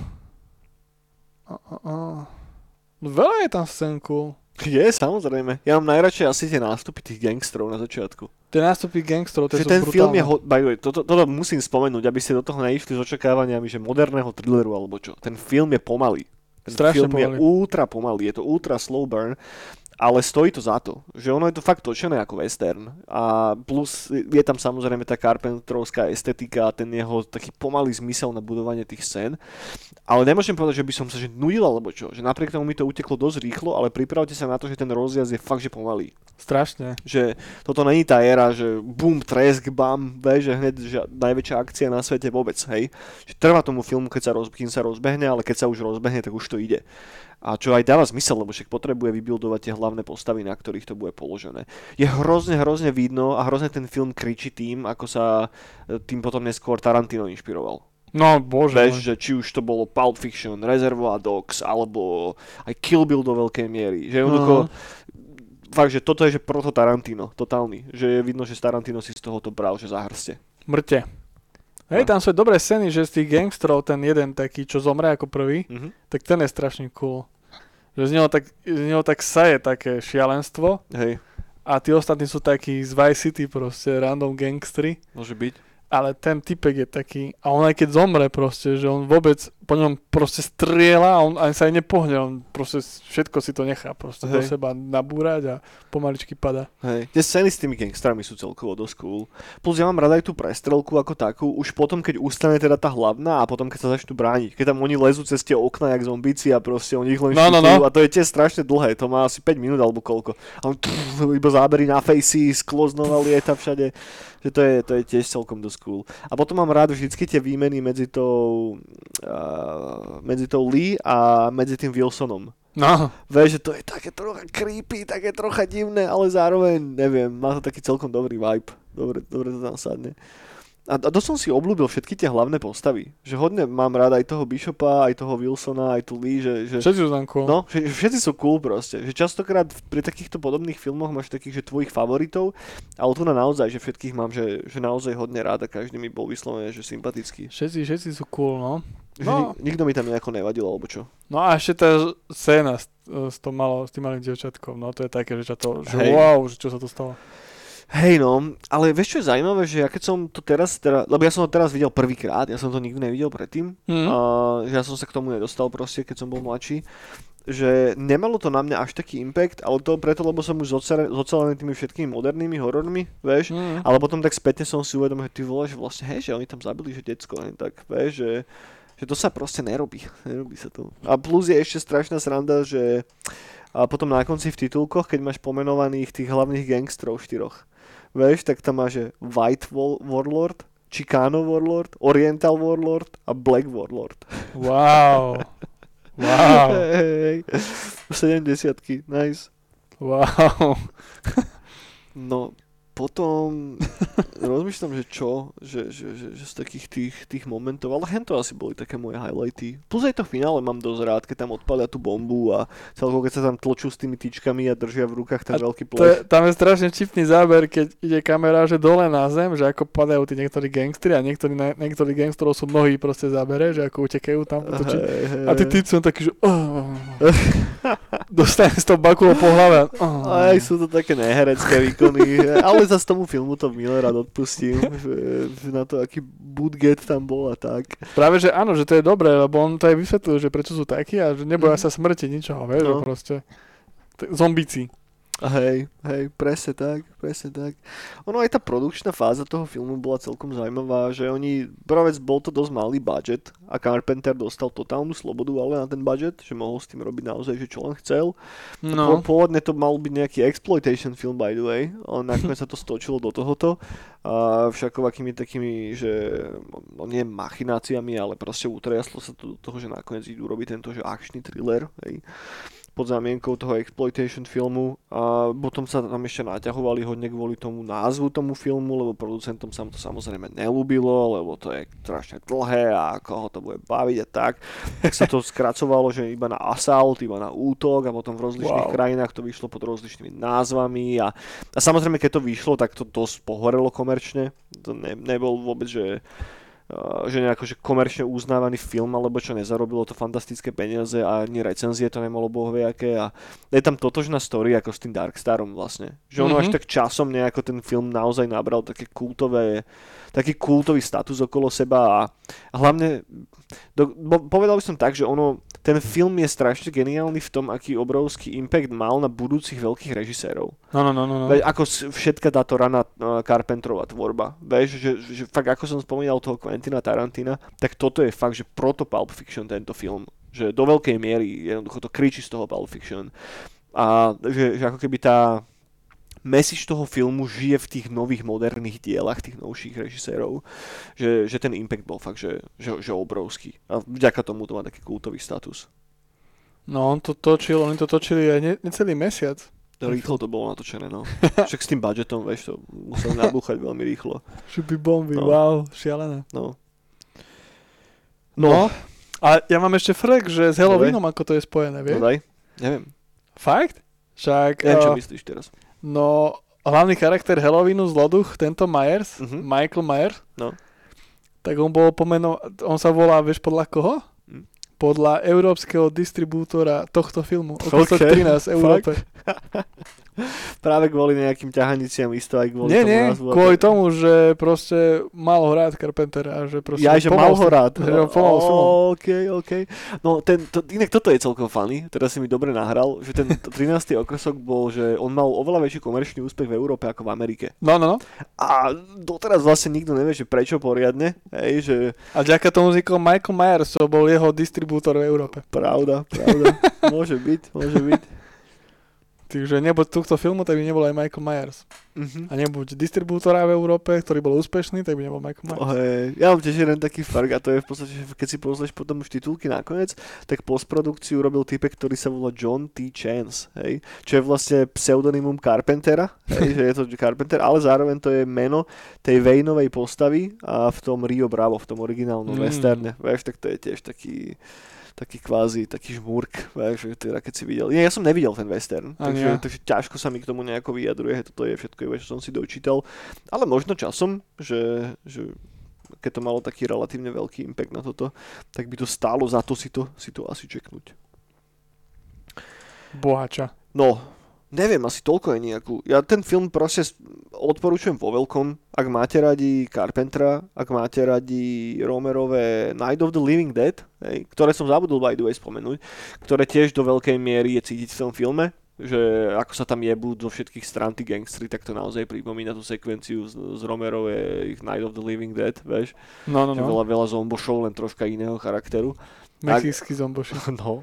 a, a, a no veľa je tam scén cool. Je, samozrejme. Ja mám najradšej asi tie nástupy tých gangstrov na začiatku. Tie nástupy gangstrov, to Že sú ten film je, brutálne. ho- by way, toto, toto musím spomenúť, aby ste do toho neišli s očakávaniami, že moderného thrilleru alebo čo. Ten film je pomalý. Ten Strašne film pomalý. je ultra pomalý, je to ultra slow burn, ale stojí to za to. Že ono je to fakt točené ako western. A plus je tam samozrejme tá Carpenterovská estetika a ten jeho taký pomalý zmysel na budovanie tých scén. Ale nemôžem povedať, že by som sa že nudil alebo čo. Že napriek tomu mi to uteklo dosť rýchlo, ale pripravte sa na to, že ten rozjazd je fakt že pomalý Strašne. že toto není tá éra, že bum, tresk, bam, vieš, že hneď že najväčšia akcia na svete vôbec, hej. Že trvá tomu filmu, keď sa, roz, kým sa rozbehne, ale keď sa už rozbehne, tak už to ide. A čo aj dáva zmysel, lebo však potrebuje vybildovať tie hlavné postavy, na ktorých to bude položené. Je hrozne, hrozne vidno a hrozne ten film kričí tým, ako sa e, tým potom neskôr Tarantino inšpiroval. No, bože. Môj. že či už to bolo Pulp Fiction, Reservoir Dogs, alebo aj Kill Bill do veľkej miery. Že jednoducho, fakt, že toto je že proto Tarantino, totálny. Že je vidno, že Tarantino si z tohoto bral, že zahrste. Mŕte. Hej, No. tam sú dobré scény, že z tých gangstrov ten jeden taký, čo zomre ako prvý, Mhm. tak ten je strašne cool. Že z neho tak, z neho tak saje také šialenstvo Hej, a tí ostatní sú takí z Vice City proste, random gangstri. môže byť. Ale ten typek je taký, a on aj keď zomre proste, že on vôbec po ňom proste strieľa a on ani sa aj nepohne, on proste všetko si to nechá proste do Hej. seba nabúrať a pomaličky pada. Hej. Tie scény s tými gangstrami sú celkovo dosť cool. Plus ja mám rada aj tú prestrelku ako takú, už potom, keď ustane teda tá hlavná a potom, keď sa začnú brániť. Keď tam oni lezú cez tie okna, jak zombíci a proste oni ich len No, no, no. a to je tiež strašne dlhé, to má asi 5 minút alebo koľko. A on pff, iba zábery na facey, sklo znova lieta všade. Že to je, to je tiež celkom dosť cool. A potom mám rád vždycky tie výmeny medzi tou, uh, medzi tou Lee a medzi tým Wilsonom. No, Vieš, že to je také trocha creepy, také trocha divné, ale zároveň, neviem, má to taký celkom dobrý vibe. Dobre, dobre to tam sadne. A, a dosť som si obľúbil všetky tie hlavné postavy. Že hodne mám rád aj toho Bishopa, aj toho Wilsona, aj tu Lee, že, že všetci sú tam cool. No, že, že všetci sú cool proste. Že častokrát pri takýchto podobných filmoch máš takých, že tvojich favoritov, ale tu na naozaj, že všetkých mám, že, že naozaj hodne rád a každý mi bol vyslovene, že sympatický. Všetci, všetci sú cool, no. No. nik- nikto mi tam nejako nevadil, alebo čo. No a ešte tá scéna s, s, tom malo, s tým malým dievčatkom, no to je také, že, to, že Hej. wow, že čo sa to stalo. Hej no, ale vieš čo je zaujímavé, že ja keď som to teraz, teda, lebo ja som to teraz videl prvýkrát, ja som to nikdy nevidel predtým, Hm. a, že ja som sa k tomu nedostal proste, keď som bol mladší, že nemalo to na mňa až taký impact, ale to preto, lebo som už zocele- zocelený tými všetkými modernými horormi, vieš, Hm. ale potom tak spätne som si uvedomil, že ty vole, že vlastne, hej, že oni tam zabili, že decko, len tak, vieš, že, že to sa proste nerobí, nerobí sa to. A plus je ešte strašná sranda, že a potom na konci v titulkoch, keď máš pomenovaných tých hlavných gangstrov štyroch, vieš, tak tam máš že White Warlord, Chicano Warlord, Oriental Warlord a Black Warlord. Wow. Wow. Hej, 70 nice. Wow. No, potom rozmýšľam, že čo, že, že, že, že z takých tých, tých momentov, ale hen to asi boli také moje highlighty. Plus aj to finále mám dosť rád, keď tam odpalia tú bombu a celkovo keď sa tam tlčú s tými tyčkami a držia v rukách ten A veľký To je, plech. tam je strašne čipný záber, keď ide kamera, že dole na zem, že ako padajú tí niektorí gangstri a niektorí, niektorí gangstrov sú nohy proste zábere, že ako utekajú tam. Hej, A tí tyci sú takí, že oh, dostane z toho bakulou po hlave. Oh. Aj sú to také neherecké výkony, ale zase tomu filmu to milé rád odpustím, že, že na to aký budget tam bol a tak. Práve, že áno, že to je dobré, lebo on to aj vysvetlil, že prečo sú takí a že neboja Mhm. sa smrti ničoho, vieš, No. proste. Zombíci. Hej, hej, presne tak, presne tak. Ono aj tá produkčná fáza toho filmu bola celkom zaujímavá, že oni, prvá vec, bol to dosť malý budget a Carpenter dostal totálnu slobodu ale na ten budget, že mohol s tým robiť naozaj, že čo len chcel. No, pôvodne to mal byť nejaký exploitation film by the way, ale nakoniec sa to stočilo do tohoto. A všakovakými takými, že no nie machináciami, ale proste utriaslo sa to do toho, že nakoniec idú robiť tento, že akčný thriller, hej pod zámienkou toho exploitation filmu a potom sa tam ešte naťahovali hodne kvôli tomu názvu tomu filmu, lebo producentom sa to samozrejme nelúbilo, lebo to je strašne dlhé a koho to bude baviť a tak. Tak sa to skracovalo, že iba na assault, iba na útok a potom v rozličných Wow. krajinách to vyšlo pod rozličnými názvami a, a samozrejme keď to vyšlo, tak to dosť pohorelo komerčne. To ne, nebol vôbec, že že nejako že komerčne uznávaný film, alebo čo nezarobilo to fantastické peniaze a ani recenzie to nemalo bohvie aké a je tam totožná story ako s tým Darkstarom vlastne. Že ono Mhm. až tak časom nejako ten film naozaj nabral také kultové, taký kultový status okolo seba a, a hlavne do, bo, povedal by som tak, že ono, ten film je strašne geniálny v tom, aký obrovský impact mal na budúcich veľkých režisérov. no, no, no, no. no. Veď ako všetka táto rana uh, tvorba. Vieš, že, že fakt ako som spomínal toho Quentina Tarantina, tak toto je fakt, že proto Pulp Fiction tento film. Že do veľkej miery jednoducho to kričí z toho Pulp Fiction. A že, že ako keby tá message toho filmu žije v tých nových moderných dielach tých novších režisérov, že, že ten impact bol fakt, že, že, že obrovský. A vďaka tomu to má taký kultový status. No, on to točil, oni to točili aj ne, necelý mesiac. Rýchlo to bolo natočené, no. Však s tým budgetom, vieš, to museli nabúchať veľmi rýchlo. Šupy bomby, No. wow, šialené. No. No, a ja mám ešte frek, že s Halloweenom ako to je spojené, No vieš? daj. Neviem. Fakt? Však, Neviem, čo eh, myslíš teraz. No, hlavný charakter Halloweenu zloduch, tento Myers, Mhm. Michael Myers, No. tak on bol pomeno, on sa volá, vieš, podľa koho? Hm. Podľa európskeho distribútora tohto filmu. Ok, 813 Európe. Práve kvôli nejakým ťahaniciam isto aj kvôli Nie, tomu nie, názvu. kvôli to- tomu, že proste mal ho rád Carpenter a že proste... Ja, že mal ho rád. Že ho s filmom. OK, OK. No, ten, to, inak toto je celkom funny, teraz si mi dobre nahral, že ten 13. okresok bol, že on mal oveľa väčší komerčný úspech v Európe ako v Amerike. No, no, no. A doteraz vlastne nikto nevie, že prečo poriadne, hej, že A vďaka tomu vznikol Michael Myers, to bol jeho distribútor v Európe. pravda, pravda, môže byť, môže byť. Takže nebuď tohto filmu, tak by nebol aj Michael Myers. Mhm. A nebuď distribútora v Európe, ktorý bol úspešný, tak by nebol Michael Myers. Oh, hej. Ja mám tiež jeden taký fark a to je v podstate, keď si pozrieš potom už titulky nakoniec, tak postprodukciu robil typek, ktorý sa volá John T. Chance, hej, čo je vlastne pseudonymum Carpentera, hej, že je to Carpenter, ale zároveň to je meno tej Vejnovej postavy a v tom Rio Bravo, v tom originálnom mm. westerne, vieš, tak to je tiež taký taký kvázi, taký žmúrk, vieš, že teda keď si videl. Nie, ja som nevidel ten western, Ani takže, ja. takže ťažko sa mi k tomu nejako vyjadruje, toto je všetko, iba, čo som si dočítal, ale možno časom, že, že keď to malo taký relatívne veľký impact na toto, tak by to stálo za to si to, si to asi čeknúť. Bohača. No, neviem, asi toľko je nejakú. Ja ten film proste odporúčam vo veľkom, ak máte radi Carpentera, ak máte radi Romerové Night of the Living Dead, hej, ktoré som zabudol by the way spomenúť, ktoré tiež do veľkej miery je cítiť v tom filme, že ako sa tam jebú zo všetkých strán tí gangstri, tak to naozaj pripomína tú sekvenciu z, z Romerovej Night of the Living Dead, vieš, No, no, že no. veľa, veľa zombošov, len troška iného charakteru. Mexícky zomboši. No.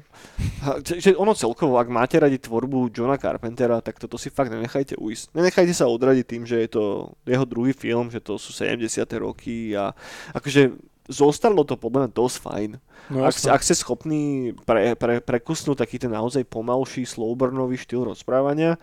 A, že, že ono celkovo, ak máte radi tvorbu Johna Carpentera, tak toto si fakt nenechajte ujsť. Nenechajte sa odradiť tým, že je to jeho druhý film, že to sú 70. roky a akože zostalo to podľa mňa dosť fajn. No, Ak, ak ste schopní pre, pre, prekusnúť taký ten naozaj pomalší, slowburnový štýl rozprávania,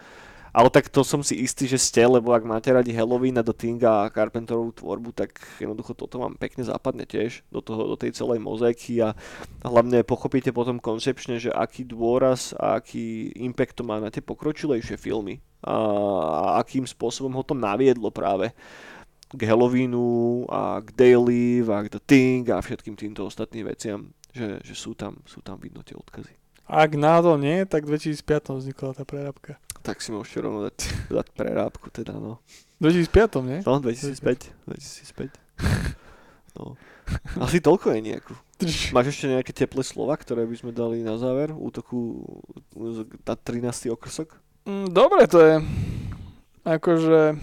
ale tak to som si istý, že ste, lebo ak máte radi Halloween a The Thing a Carpenterovú tvorbu, tak jednoducho toto vám pekne zapadne tiež do, toho, do tej celej mozaiky a hlavne pochopíte potom koncepčne, že aký dôraz a aký impact to má na tie pokročilejšie filmy a, a akým spôsobom ho to naviedlo práve k Halloweenu a k Daily a k The Thing a všetkým týmto ostatným veciam, že, že sú, tam, sú tam vidno tie odkazy. Ak náhodou nie, tak v 2005 vznikla tá prerábka. Tak si môžete rovno dať, dať prerábku teda, no. V 2005, nie? No, 2005, 2005. No. Asi toľko je nejakú. Máš ešte nejaké teplé slova, ktoré by sme dali na záver útoku na 13. okrsok? Mm, dobre to je. Akože...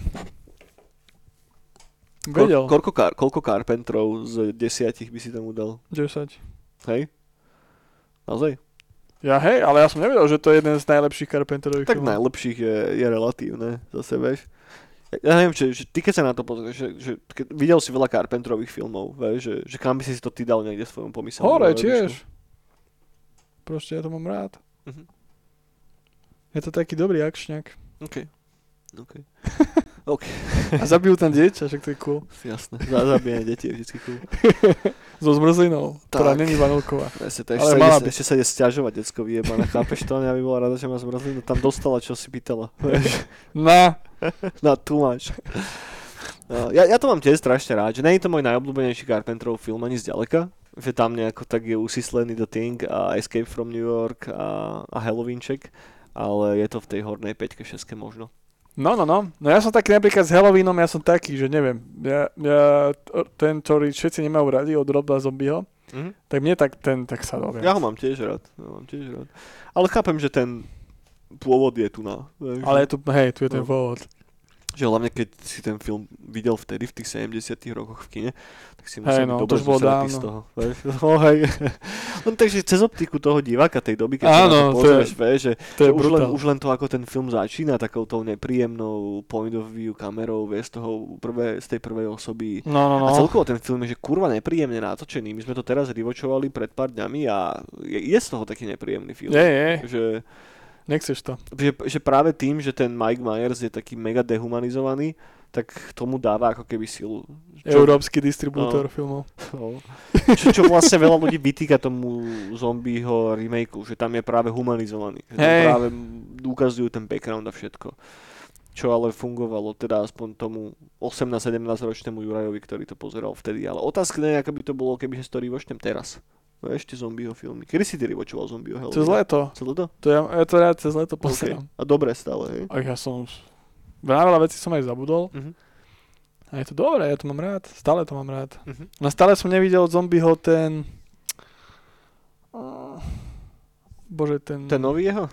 Vedel. Ko- koľko, kar- koľko Carpentrov z desiatich by si tomu dal? 10. Hej? Naozaj? Ja hej, ale ja som nevedel, že to je jeden z najlepších Carpenterových Tak filmov. najlepších je, je relatívne zase, vieš. Ja- neviem, že, že ty keď sa na to pozrieš, že, že keď videl si veľa Carpentrových filmov, vieš, že, že kam by si si to ty dal niekde v svojom pomyselnom Hore tiež. Proste ja to mám rád. Mhm. Je to taký dobrý akčňak. OK. OK. A zabijú tam dieťa, však to je cool. Jasné. Za, zabíjanie detí je vždycky cool. So zmrzlinou, ktorá Tak. není vanilková. Presne, to Ale mala by. ešte sa ide stiažovať decko vyjebané. Chápeš to? Ja by bola rada, že má zmrzlinu. Tam dostala, čo si pýtala. Na, Na tu máš. No, ja, ja to mám tiež strašne rád, že nie je to môj najobľúbenejší Carpenterov film ani zďaleka, že tam nejako tak je usyslený The Thing a Escape from New York a, a Halloweenček, ale je to v tej hornej 5 6 možno. No, no, no. No ja som taký napríklad s Halloweenom, ja som taký, že neviem. Ja, ja ten, ktorý všetci nemajú radi od Roba Zombieho, Mhm. tak mne tak ten tak sa dobre. Ja ho mám tiež rád, ja mám tiež rád. Ale chápem, že ten pôvod je tu na. vieš, Ale je tu, hej, tu je ten No. pôvod. Že hlavne keď si ten film videl vtedy v tých 70 rokoch v kine, tak si musel no, byť dobre z toho. Vieš? No, hej. no, takže cez optiku toho diváka tej doby, keď Áno, sa na to to je- pozrieš, vieš, že, To je že už, len, už len to, ako ten film začína, takou tou nepríjemnou point of view kamerou, vieš, toho prvé, z tej prvej osoby. No, no, no. A celkovo ten film je že kurva nepríjemne natočený. My sme to teraz rivočovali pred pár dňami a je, je z toho taký nepríjemný film. Je, je, Že, nechceš to. že, že práve tým, že ten Mike Myers je taký mega dehumanizovaný, tak tomu dáva ako keby silu. Európsky distribútor No. filmov. No. Čo, čo vlastne veľa ľudí vytýka tomu zombieho remakeu, že tam je práve humanizovaný. Že Hej. práve ukazujú ten background a všetko. Čo ale fungovalo teda aspoň tomu 18-17 ročnému Jurajovi, ktorý to pozeral vtedy. Ale otázka je, aká by to bolo, keby si to rivočnem teraz. No ešte zombieho filmy. Kedy si ty rivočoval zombieho Halloween? Cez leto. Celé to? To ja, ja to rád cez leto Okay. pozerám. A dobre stále, hej? A ja som... Na veľa vecí som aj zabudol. Mhm. A je to dobré, ja to mám rád. Stále to mám rád. Mhm. No stále som nevidel zombieho ten... Bože, ten... Ten nový jeho?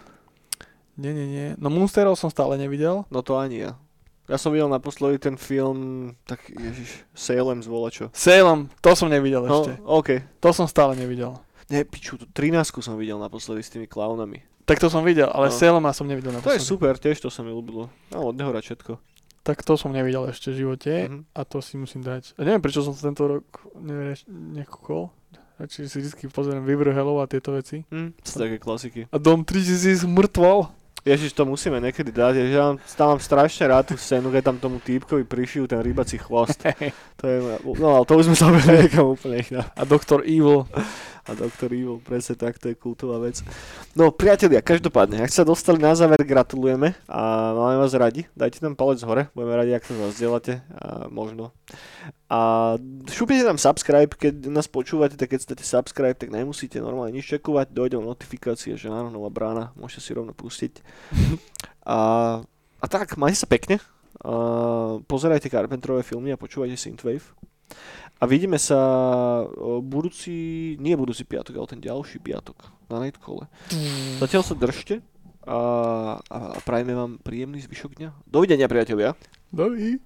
Nie, nie, nie. No Monsterov som stále nevidel. No to ani ja. Ja som videl naposledy ten film, tak ježiš, Salem zvola čo. Salem, to som nevidel No, ešte. OK. To som stále nevidel. Ne, piču, tu 13 som videl naposledy s tými klaunami. Tak to som videl, ale No. Salema som nevidel To je naposledy. super, tiež to sa mi ľúbilo. No, od neho všetko. Tak to som nevidel ešte v živote Mhm. a to si musím dať. A neviem, prečo som to tento rok nekúkol. Radšej si vždy pozriem Vyvrhelov a tieto veci. Hm, to sú také klasiky. A Dom 3000 mŕtvol. Ježiš, to musíme niekedy dať. Ježiš, ja mám, tam mám strašne rád tú scénu, keď tam tomu týpkovi prišijú ten rybací chvost. To je, no ale to už sme sa niekam úplne iná. A Doktor Evil. A Dr. Evil, presne tak, to je kultová vec. No, priatelia, každopádne, ak sa dostali na záver, gratulujeme a máme vás radi. Dajte nám palec hore, budeme radi, ak to zazdielate, a možno. A šupnite nám subscribe, keď nás počúvate, tak keď ste subscribe, tak nemusíte normálne nič čekovať, dojde notifikácie, že áno, nová brána, môžete si rovno pustiť. A, a tak, majte sa pekne, a pozerajte Carpenterové filmy a počúvajte Synthwave. A vidíme sa budúci, nie budúci piatok, ale ten ďalší piatok na Nightcole. Zatiaľ sa držte a, a, a prajme vám príjemný zvyšok dňa. Dovidenia priatelia. Dobrý.